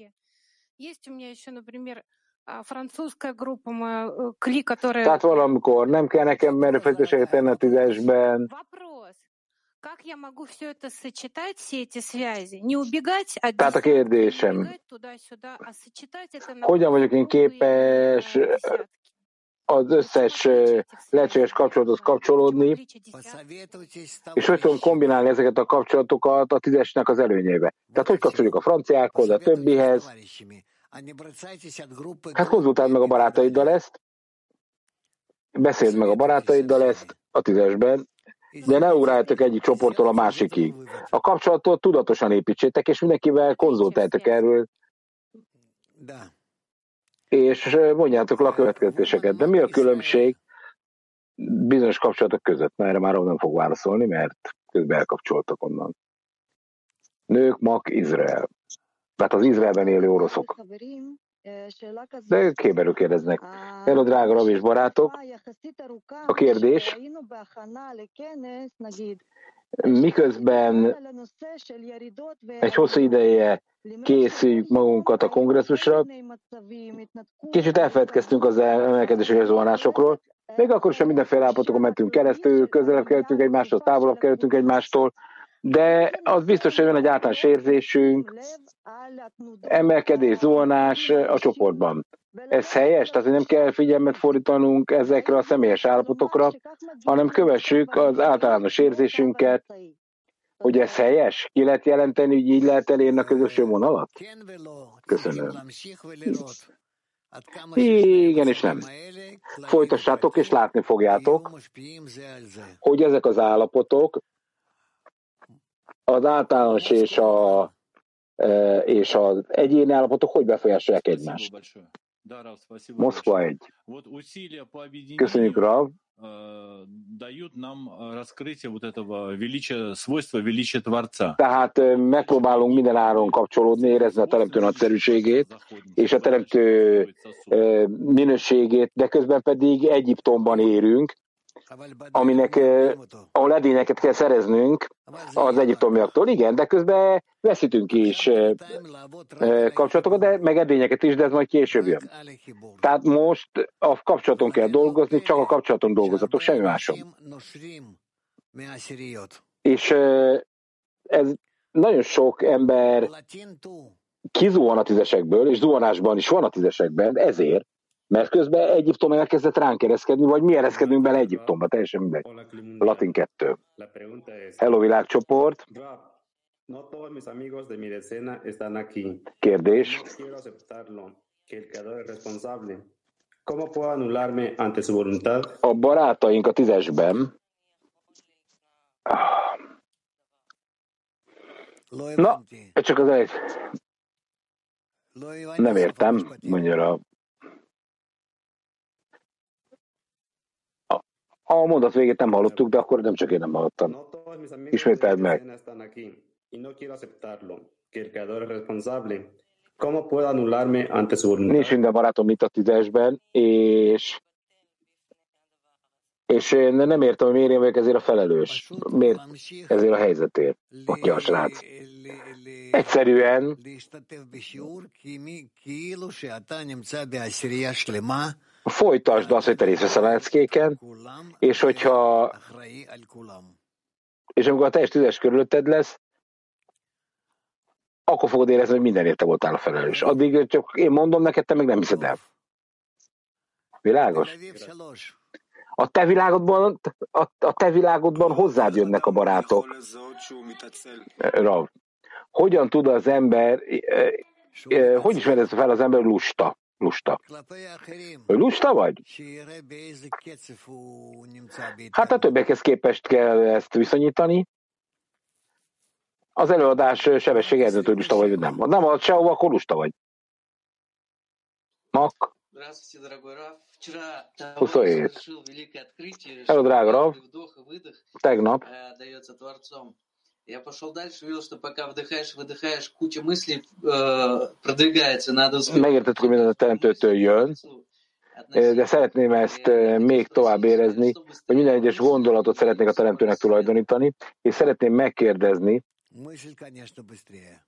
Speaker 2: Tehát valamikor nem kell nekem erőfeszítéseket tenni a tízesben, Tehát a kérdésem, hogyan vagyok én képes az összes lehetséges kapcsolathoz kapcsolódni, és hogy tudom kombinálni ezeket a kapcsolatokat a tízesnek az előnyébe. Tehát hogy kapcsoljuk a franciákhoz, a többihez. Hát konzultáld meg a barátaiddal ezt, beszéld meg a barátaiddal ezt a tízesben, de ne ugráljatok egyik csoporttól a másikig. A kapcsolatot tudatosan építsétek, és mindenkivel konzultáltok erről, és mondjátok le a következtetéseket. De mi a különbség bizonyos kapcsolatok között? Mert erre már nem fog válaszolni, mert közben elkapcsoltak onnan. Nők, mak, Izrael. Tehát az Izraelben élő oroszok. De kéberül kérdeznek. Hello, drága rab és barátok. A kérdés, miközben egy hosszú ideje készüljük magunkat a kongresszusra, kicsit elfeledkeztünk az emelkedési zuhanásokról, még akkor sem mindenféle állapotokon mentünk keresztül, közelebb kerültünk egymástól, távolabb kerültünk egymástól, de az biztos, hogy van egy általános érzésünk, emelkedés, zuhanás a csoportban. Ez helyes, tehát nem kell figyelmet fordítanunk ezekre a személyes állapotokra, hanem kövessük az általános érzésünket, hogy ez helyes? Ki lehet jelenteni, hogy így lehet elérni a közös vonalat? Köszönöm. Igen és nem. Folytassátok, és látni fogjátok, hogy ezek az állapotok az általános és, a, e, és az egyéni állapotok hogy befolyásolják egymást. Moszkva egy. Köszönjük, Rav. Tehát e, megpróbálunk minden áron kapcsolódni, érezni a teremtő nagyszerűségét és a teremtő e, minőségét, de közben pedig Egyiptomban érünk, aminek, ahol edényeket kell szereznünk az egyiptomiaktól. Igen, de közben veszítünk is kapcsolatokat, de meg edényeket is, de ez majd később jön. Tehát most a kapcsolaton kell dolgozni, csak a kapcsolaton dolgozatok, semmi máson. És ez nagyon sok ember kizuhan a tízesekből, és zuhanásban is van a tízesekben, ezért, mert közben Egyiptom elkezdett ránk ereszkedni, vagy mi ereszkedünk bele Egyiptomba, teljesen mindegy. Latin 2. Hello világcsoport. Kérdés. A barátaink a tízesben Na, csak az egy... Nem értem, mondja a A mondat végét nem hallottuk, de akkor nem csak én nem hallottam. Ismételd meg. Nincs minden barátom itt a tízesben, és és én nem értem, hogy miért én vagyok ezért a felelős. Miért ezért a helyzetért, mondja a srác. Egyszerűen folytasd azt, hogy te részt veszel a leckéken, és hogyha és amikor a teljes tízes körülötted lesz, akkor fogod érezni, hogy mindenért te voltál a felelős. Addig csak én mondom neked, te meg nem hiszed el. Világos? A te világodban, a, a te világodban hozzád jönnek a barátok. Rav. Hogyan tud az ember, eh, eh, hogy ismered fel az ember lusta? Lusta. Lusta vagy? Hát a többiekhez képest kell ezt viszonyítani. Az előadás sebessége eldöntő lusta vagy, nem. Nem ad sehova, akkor lusta vagy. Mak. 27. Hello, drága Rav. Tegnap
Speaker 16: Я пошел дальше, увидел, что пока вдыхаешь, выдыхаешь, куча мыслей э, продвигается, надо успеть.
Speaker 2: Megérted, hogy minden a teremtőtől jön, de szeretném ezt még tovább érezni, hogy minden egyes gondolatot szeretnék a teremtőnek tulajdonítani, és szeretném megkérdezni,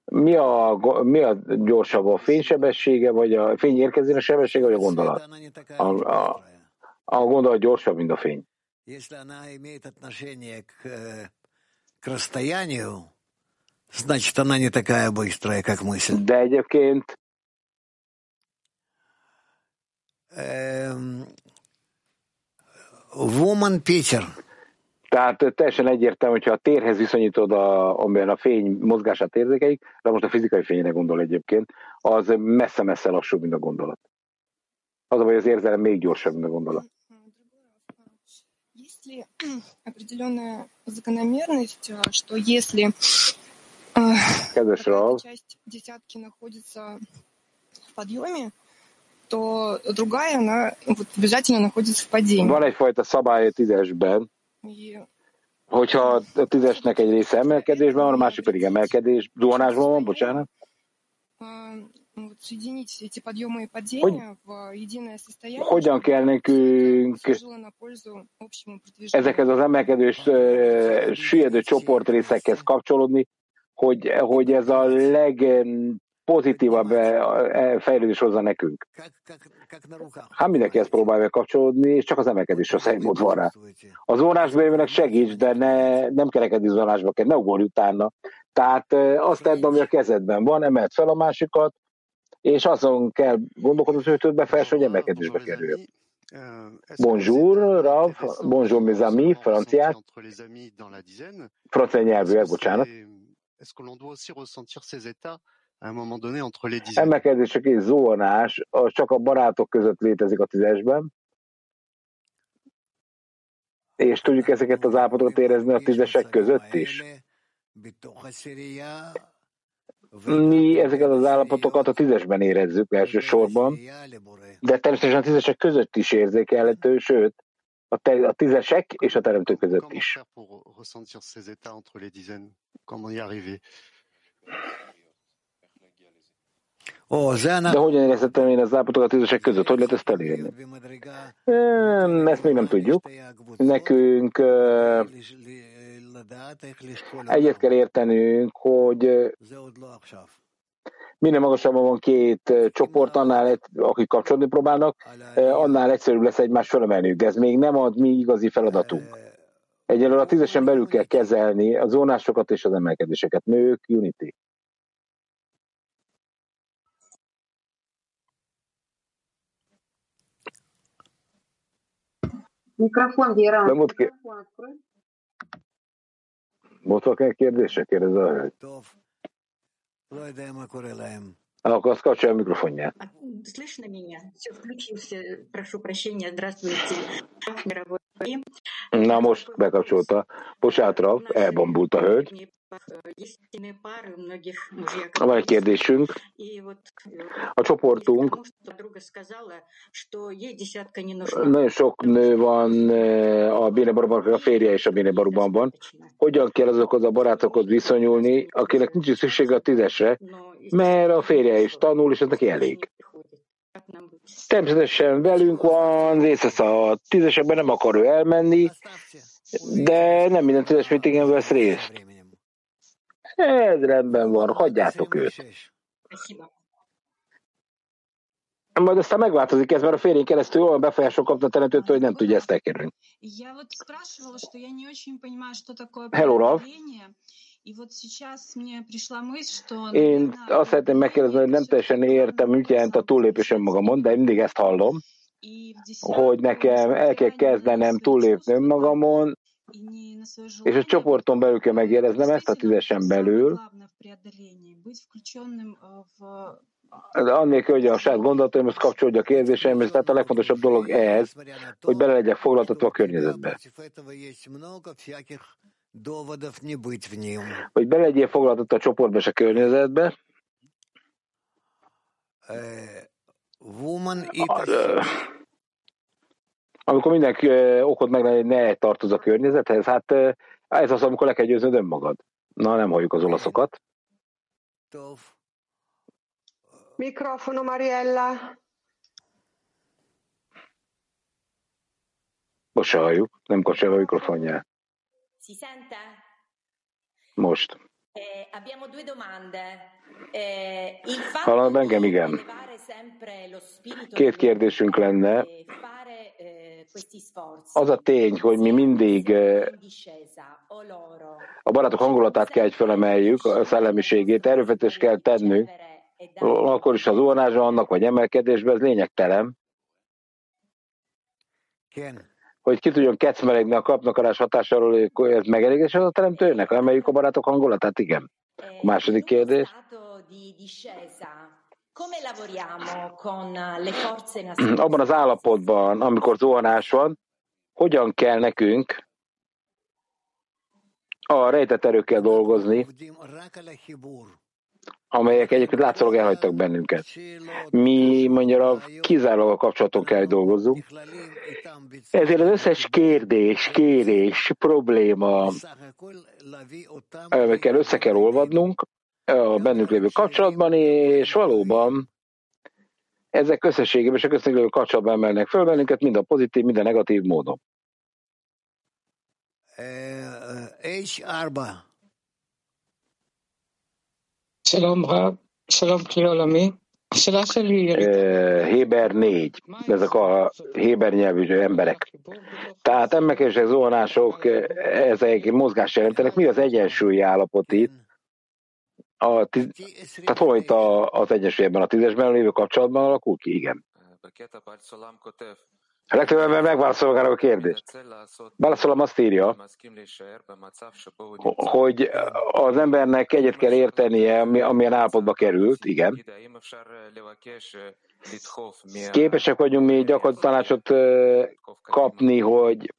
Speaker 2: mi a, mi a gyorsabb, a fénysebessége, vagy a fény érkezésének sebessége, vagy a gondolat? A, a, a gondolat gyorsabb, mint a fény De egyébként
Speaker 3: Woman Peter.
Speaker 2: Tehát teljesen egyértelmű, hogyha a térhez viszonyítod, a, amiben a fény mozgását érzékeik, de most a fizikai fényre gondol egyébként, az messze-messze lassúbb, mint a gondolat. Az a vagy az érzelem még gyorsabb, mint a gondolat.
Speaker 17: Ли определенная закономерность, что если часть десятки находится в подъеме, то другая, она вот, обязательно находится в падении.
Speaker 2: Van egyfajta szabály a tízesben, hogyha a tízesnek egy része emelkedésben van, a másik pedig emelkedés, zuhanásban van, bocsánat.
Speaker 17: Вот
Speaker 2: hogy, hogyan kell nekünk ezekhez az emelkedős süllyedő csoportrészekhez kapcsolódni, hogy, hogy ez a legpozitívabb fejlődés hozza nekünk. Hát mindenki ezt próbálja kapcsolódni, és csak az emelkedés a mód van rá. A zónásba jövőnek segíts, de ne, nem kerekedni zónásba kell, ne ugorj utána. Tehát azt tedd, ami a kezedben van, emelt fel a másikat, és azon kell gondolkodni, hogy többbe felső, hogy emelkedésbe kerül. Bonjour, Rav, bonjour mes amis, franciák, francia. nyelvűek, bocsánat. Emelkedések és zónás, csak a barátok között létezik a tízesben, és tudjuk ezeket az állapotokat érezni a tízesek között is. Mi ezeket az állapotokat a tízesben érezzük elsősorban, de természetesen a tízesek között is érzékelhető, sőt, a, te, a tízesek és a teremtő között is. De hogyan érezhetem én az állapotokat a tízesek között? Hogy lehet ezt elérni? Ezt még nem tudjuk. Nekünk egyet kell értenünk, hogy minél magasabban van két csoport, annál, akik kapcsolódni próbálnak, annál egyszerűbb lesz egymás fölemelniük, de ez még nem ad mi igazi feladatunk. Egyelőre a tízesen belül kell kezelni a zónásokat és az emelkedéseket. Nők, Unity.
Speaker 18: Mikrofon.
Speaker 2: Mikrofon, Volt valaki kérdése? Kérdez a hölgy. Akkor azt kapcsolja a mikrofonját.
Speaker 18: Слышно меня? Все, включился. Прошу прощения. Здравствуйте. Мировой
Speaker 2: Na most bekapcsolta. Bocsánat, Rav, elbombult a hölgy. Van egy kérdésünk. A csoportunk nagyon sok nő van a Bénebaruban, a férje és a Bénebaruban van. Hogyan kell azokhoz a barátokhoz viszonyulni, akinek nincs szüksége a tízesre, mert a férje is tanul, és ez neki elég. Természetesen velünk van, részt a tízesekben nem akar ő elmenni, de nem minden tízes meetingen vesz részt. Ez rendben van, hagyjátok őt. Majd aztán megváltozik ez, mert a férjén keresztül olyan befolyások kapta a teremtőtől, hogy nem tudja ezt elkerülni. Hello, Rav. Én azt szeretném megkérdezni, hogy nem teljesen értem, mit jelent a túllépés önmagamon, de mindig ezt hallom, hogy nekem el kell kezdenem túllépni önmagamon, és a csoporton belül kell megéreznem ezt a tízesen belül, de annélkül, hogy a saját gondolataimhoz kapcsolódja a kérdéseimhez, tehát a legfontosabb dolog ez, hogy bele legyek foglaltatva a környezetbe. Hogy bele legyél foglaltatva a csoportba és a környezetbe. Amikor mindenki okod meg, hogy ne tartoz a környezethez, hát ez az, amikor le kell győznöd önmagad. Na, nem halljuk az olaszokat.
Speaker 18: Mikrofono, Mariella.
Speaker 2: Most se halljuk, nem kapcsolja a mikrofonját.
Speaker 19: Si sente?
Speaker 2: Most.
Speaker 19: Eh, abbiamo due domande. Eh, il
Speaker 2: Hallod engem, igen. Két kérdésünk lenne.
Speaker 19: eh,
Speaker 2: Az a tény, hogy mi mindig eh, a barátok hangulatát kell, hogy felemeljük, a szellemiségét, erőfetés kell tennünk, akkor is az óvanásban annak, vagy emelkedésben, ez lényegtelen. Hogy ki tudjon kecmeregni a kapnakarás hatásáról, hogy ez megelégés az a teremtőnek, ha emeljük a barátok hangulatát, igen. A második kérdés. Abban az állapotban, amikor zuhanás van, hogyan kell nekünk a rejtett erőkkel dolgozni, amelyek egyébként látszólag elhagytak bennünket. Mi a kizárólag a kapcsolaton kell, hogy dolgozzunk. Ezért az összes kérdés, kérés, probléma, amikkel össze kell olvadnunk a bennünk lévő kapcsolatban, és valóban ezek összességében és a közösségű kapcsolatban emelnek föl bennünket, mind a pozitív, mind a negatív módon.
Speaker 3: H4.
Speaker 20: שלום רב, שלום כלעולמי. השאלה שלי...
Speaker 2: Héber 4, ezek a Héber nyelvű emberek. Tehát emmek és zuhanások, ezek mozgás jelentenek. Mi az egyensúlyi állapot itt? A tiz... Tehát hol itt a, az egyensúly ebben a tízesben lévő kapcsolatban alakul ki? Igen. Legtöbb ember megválaszolja a kérdést. Válaszolom azt írja, hogy az embernek egyet kell értenie, amilyen állapotba került, igen. Képesek vagyunk mi gyakorlatilag tanácsot kapni, hogy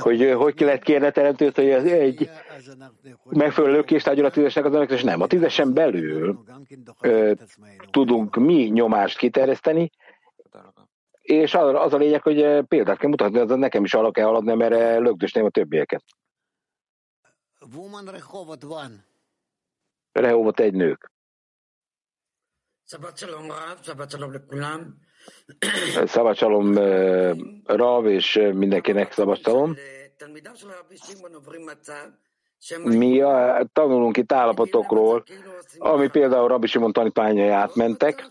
Speaker 2: hogy hogy ki lehet kérni a teremtőt, hogy ez egy megfelelő lökést adjon a tízesnek az és nem. A tízesen belül ö, tudunk mi nyomást kiterjeszteni, és az, az a lényeg, hogy példát kell mutatni, az nekem is alak kell haladni, mert lögdösném a többieket. Rehóvot egy nők.
Speaker 21: Shabbat shalom Rav, Shabbat shalom lekulam.
Speaker 2: Szabad shalom Rav, és mindenkinek szabad shalom. Mi a, tanulunk itt állapotokról, ami például Rabbi Simon tanítványai átmentek,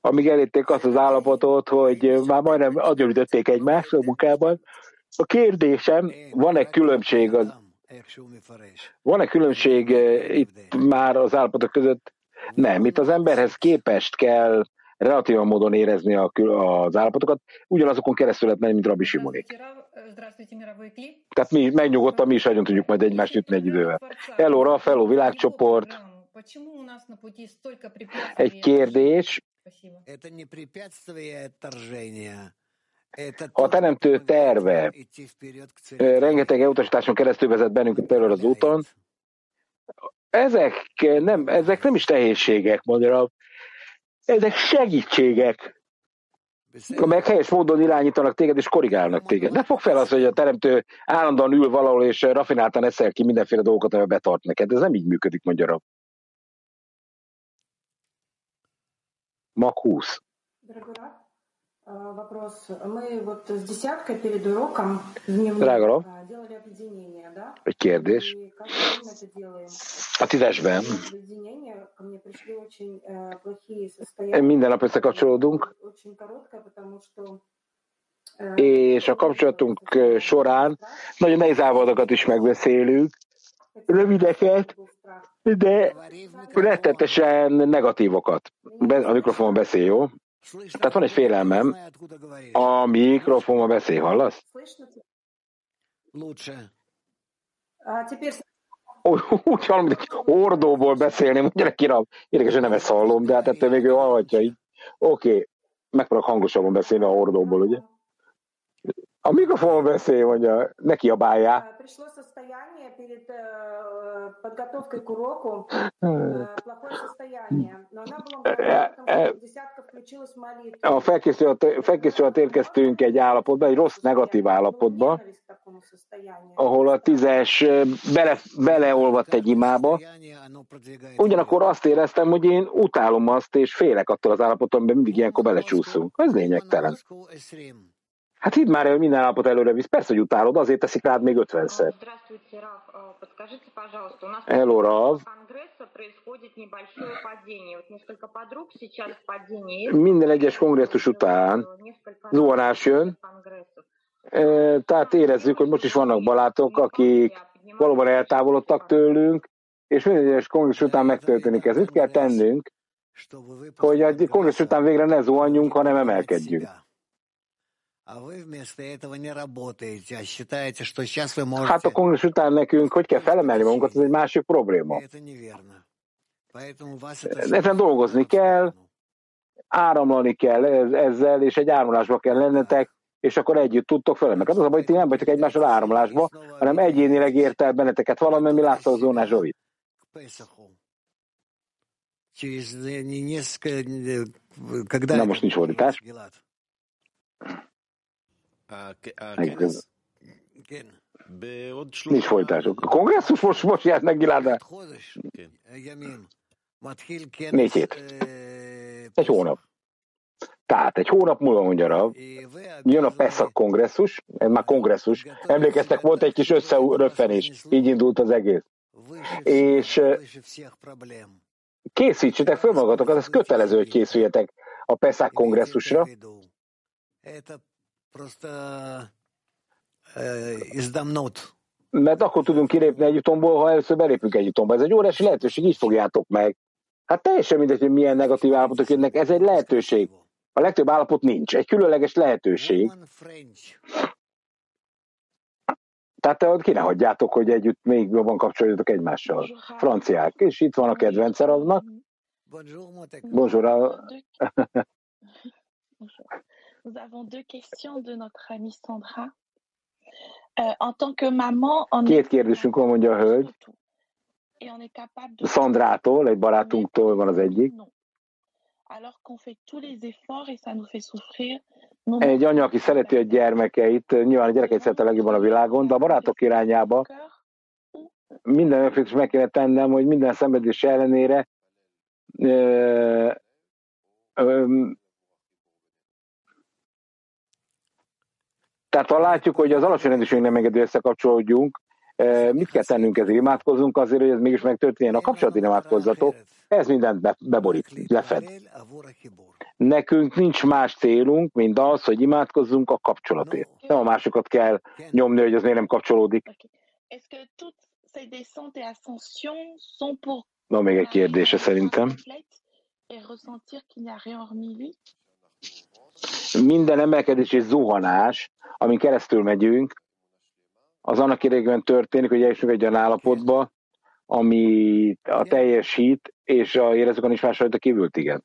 Speaker 2: amíg elérték azt az állapotot, hogy már majdnem agyonütötték egymást a munkában. A kérdésem, van-e különbség az van-e különbség itt már az állapotok között? Nem, itt az emberhez képest kell relatívan módon érezni a, az állapotokat, ugyanazokon keresztül lehet menni, mint Rabbi Simonék. Tehát mi megnyugodtan mi is nagyon tudjuk majd egymást ütni egy idővel. Hello, Raf, hello, világcsoport. Egy kérdés. A teremtő terve rengeteg elutasításon keresztül vezet bennünket előre az úton ezek nem, ezek nem is nehézségek, magyarul. Ezek segítségek, amelyek helyes módon irányítanak téged és korrigálnak téged. Ne fog fel az, hogy a teremtő állandóan ül valahol és rafináltan eszel ki mindenféle dolgokat, amivel betart neked. Ez nem így működik, mondja Mak 20.
Speaker 18: Rágalom.
Speaker 2: Egy kérdés. A tízesben minden nap összekapcsolódunk, és a kapcsolatunk э, során nagyon nehéz állapotokat is megbeszélünk, rövideket, de rettetesen negatívokat. A mikrofon beszél, jó? Tehát van egy félelmem. A mikrofonba beszél, hallasz? Úgy hallom, hogy ordóból beszélni, hogy gyere kiram. Érdekes, hogy nem ezt hallom, de hát ettől még ő hallhatja így. Oké, okay. megpróbálok hangosabban beszélni a ordóból, ugye? A mikrofon beszél, mondja, ne kiabáljál.
Speaker 18: A felkészület э. э,
Speaker 2: э, érkeztünk egy állapotba, egy rossz negatív állapotba, ahol a tízes bele, beleolvadt egy imába. Ugyanakkor azt éreztem, hogy én utálom azt, és félek attól az állapotom, amiben mindig ilyenkor belecsúszunk. Ez lényegtelen. Hát hidd már, hogy minden napot előre visz. Persze, hogy utálod, azért teszik rád még
Speaker 19: 50-szer.
Speaker 2: Hello, Rav. Minden egyes kongresszus után zuhanás jön. Э, tehát érezzük, hogy most is vannak balátok, akik valóban eltávolodtak tőlünk, és minden egyes kongresszus után megtörténik ez. Mit kell tennünk, hogy a kongresszus után végre ne zuhanjunk, hanem emelkedjünk? Hát a kongresszus után nekünk, hogy kell felemelni magunkat, ez egy másik probléma. Ezen dolgozni kell, áramlani kell ez- ezzel, és egy áramlásba kell lennetek, és akkor együtt tudtok felemelni. Hát az a baj, hogy ti nem vagytok egymással áramlásba, hanem egyénileg ért el benneteket valami, ami látta a zónás Zsovit. Na most nincs fordítás.
Speaker 22: Ez.
Speaker 2: Nincs folytásuk. A kongresszus most, most járt meg Giládá. Négy hét. Egy hónap. Tehát egy hónap múlva mondja Rav, jön a Pesza kongresszus, ez már kongresszus, emlékeztek, volt egy kis összeröffenés, így indult az egész. És készítsétek föl magatokat, ez kötelező, hogy készüljetek a Peszák kongresszusra. Mert akkor tudunk kilépni Egyiptomból, ha először belépünk Egyiptomba. Ez egy óriási lehetőség, így fogjátok meg. Hát teljesen mindegy, hogy milyen negatív állapotok jönnek, ez egy lehetőség. A legtöbb állapot nincs, egy különleges lehetőség. Tehát ott ki ne hagyjátok, hogy együtt még jobban kapcsolódjatok egymással. Franciák. És itt van a kedvence Ravnak. Bonjour.
Speaker 23: Nous avons deux questions de notre amie Sandra. Euh, en tant que maman, on
Speaker 2: Két kérdésünk van, mondja a hölgy. Szandrától, egy barátunktól van az egyik. Egy anya, aki szereti a gyermekeit, nyilván a gyerekeit szereti a legjobban a világon, de a barátok irányába minden önfélés meg kéne tennem, hogy minden szenvedés ellenére ö, ö, tehát ha látjuk, hogy az alacsony rendőrség nem engedő összekapcsolódjunk, mit kell tennünk ezért? Imádkozunk azért, hogy ez mégis megtörténjen. A kapcsolati nem imádkozzatok, ez mindent be, beborít, lefed. Nekünk nincs más célunk, mint az, hogy imádkozzunk a kapcsolatért. Nem a másokat kell nyomni, hogy az miért nem kapcsolódik. Van még egy kérdése szerintem Minden emelkedés és zuhanás, amin keresztül megyünk, az annak idejében történik, hogy eljussunk egy olyan állapotba, ami a teljesít, és a érezzük a nincs más a kívült, igen.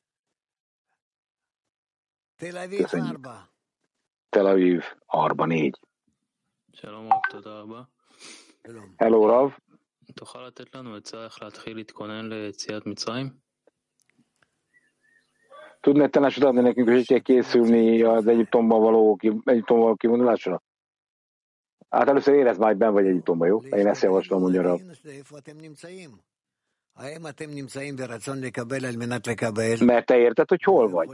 Speaker 2: Köszönjük. Tel Aviv, Arba 4.
Speaker 24: שלום תודה רבה.
Speaker 2: Hello, Rav.
Speaker 24: תוכל לתת לנו עצה איך להתחיל להתכונן ליציאת מצרים?
Speaker 2: Tudna egy tanácsot adni nekünk, hogy kell készülni az Egyiptomban való, Egyiptomban való kivonulásra? Hát először érez majd ben vagy Egyiptomban, jó? Én ezt javaslom, mondja Rav. Mert te érted, hogy hol vagy?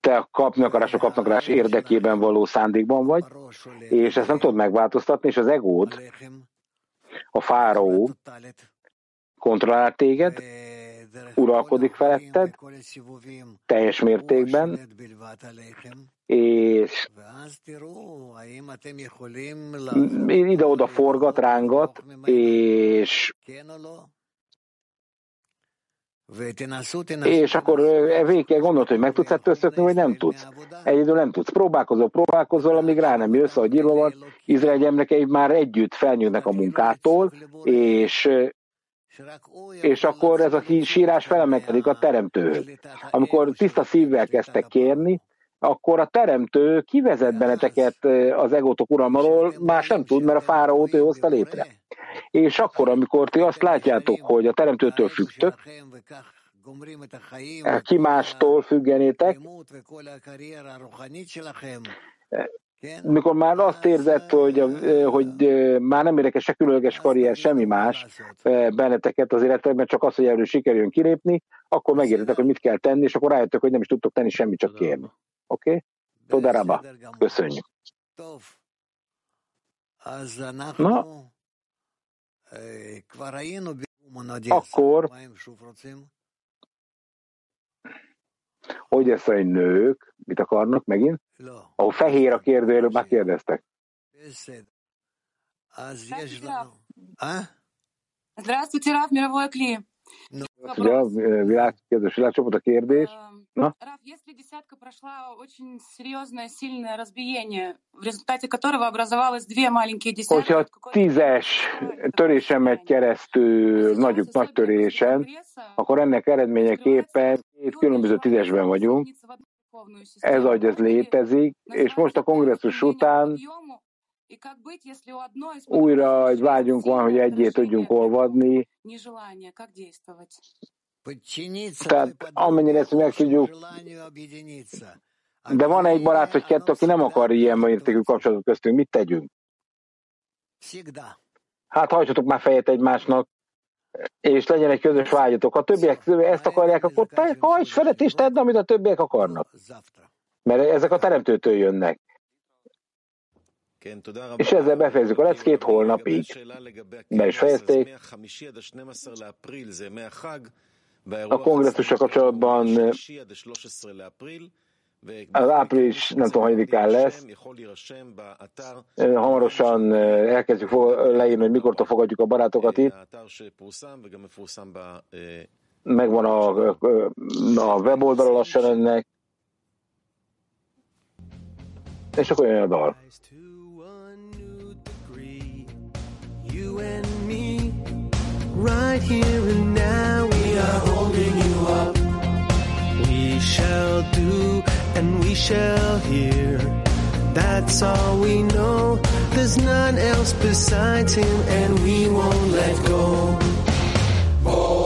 Speaker 2: Te a kapni akarások kapnak rá érdekében való szándékban vagy, és ezt nem tudod megváltoztatni, és az egód, a fáraó kontrollál téged, uralkodik feletted teljes mértékben, és ide-oda forgat, rángat, és és akkor végig kell gondolni, hogy meg tudsz ettől szökni, vagy nem tudsz. Egyedül nem tudsz. Próbálkozol, próbálkozol, amíg rá nem jössz, ahogy írva van. Izrael gyermekei már együtt felnyűlnek a munkától, és és akkor ez a sírás felemelkedik a teremtőhöz. Amikor tiszta szívvel kezdtek kérni, akkor a teremtő kivezet benneteket az egótok uralmalól, más nem tud, mert a fáraót ő hozta létre. És akkor, amikor ti azt látjátok, hogy a teremtőtől függtök, ki mástól függenétek, mikor már azt érzett, hogy, hogy már nem érdekes se különleges karrier, semmi más benneteket az életekben, csak az, hogy erről sikerüljön kilépni, akkor megértetek, hogy mit kell tenni, és akkor rájöttök, hogy nem is tudtok tenni semmit, csak kérni. Oké? Okay? Todaraba. Köszönjük. Na, akkor hogy ezt a nők mit akarnak megint? Ahol fehér a kérdő, előbb már kérdeztek.
Speaker 13: Здравствуйте, Раф, мировой Кли.
Speaker 2: Ugye a világ, kedves világcsoport a kérdés. Na?
Speaker 13: Раф, если десятка прошла очень серьезное, сильное разбиение, в результате которого образовалось две маленькие десятки.
Speaker 2: Hogyha tízes törésen megy keresztül, nagy, nagy törésen, akkor ennek eredményeképpen két különböző tízesben vagyunk. ez, hogy ez létezik, és most a kongresszus után újra egy vágyunk van, hogy egyét tudjunk olvadni, tehát amennyire ezt meg tudjuk, de van egy barát, hogy kettő, aki nem akar ilyen mértékű kapcsolatot köztünk, mit tegyünk?
Speaker 25: Hát hajtsatok már fejet egymásnak, és legyen egy közös vágyatok. Ha többiek ezt akarják, akkor te hajts felet és tedd, amit a többiek akarnak. Mert ezek a teremtőtől jönnek. És ezzel befejezzük a leckét holnapig. Be is fejezték. A kongresszusra kapcsolatban az április nem tudom, hanyadikán lesz. Hamarosan elkezdjük leírni, hogy mikortól fogadjuk a barátokat itt. Megvan a, a weboldal lassan ennek. És akkor jön a dal. Right here and now we are holding you up. We shall do and we shall hear. That's all we know. There's none else besides him, and we won't let go. More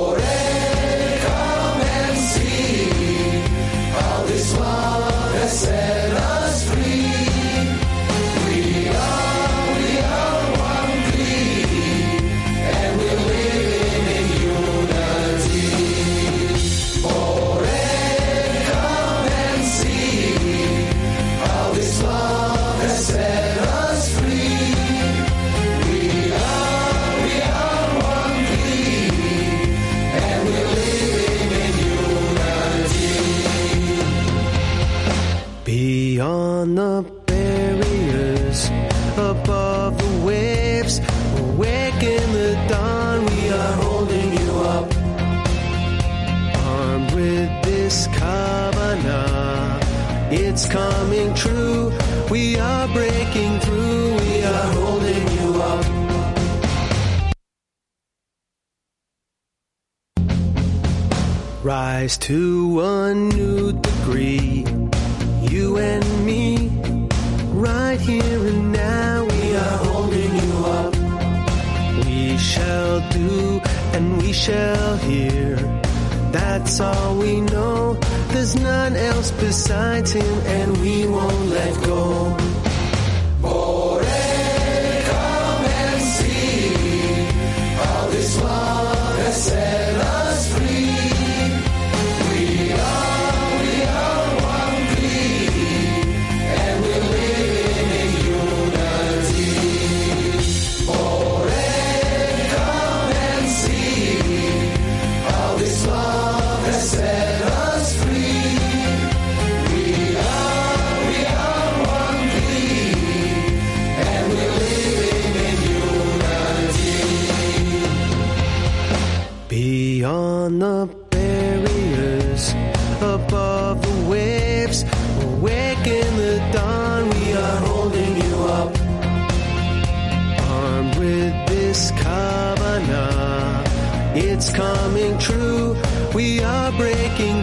Speaker 25: to coming true. We are breaking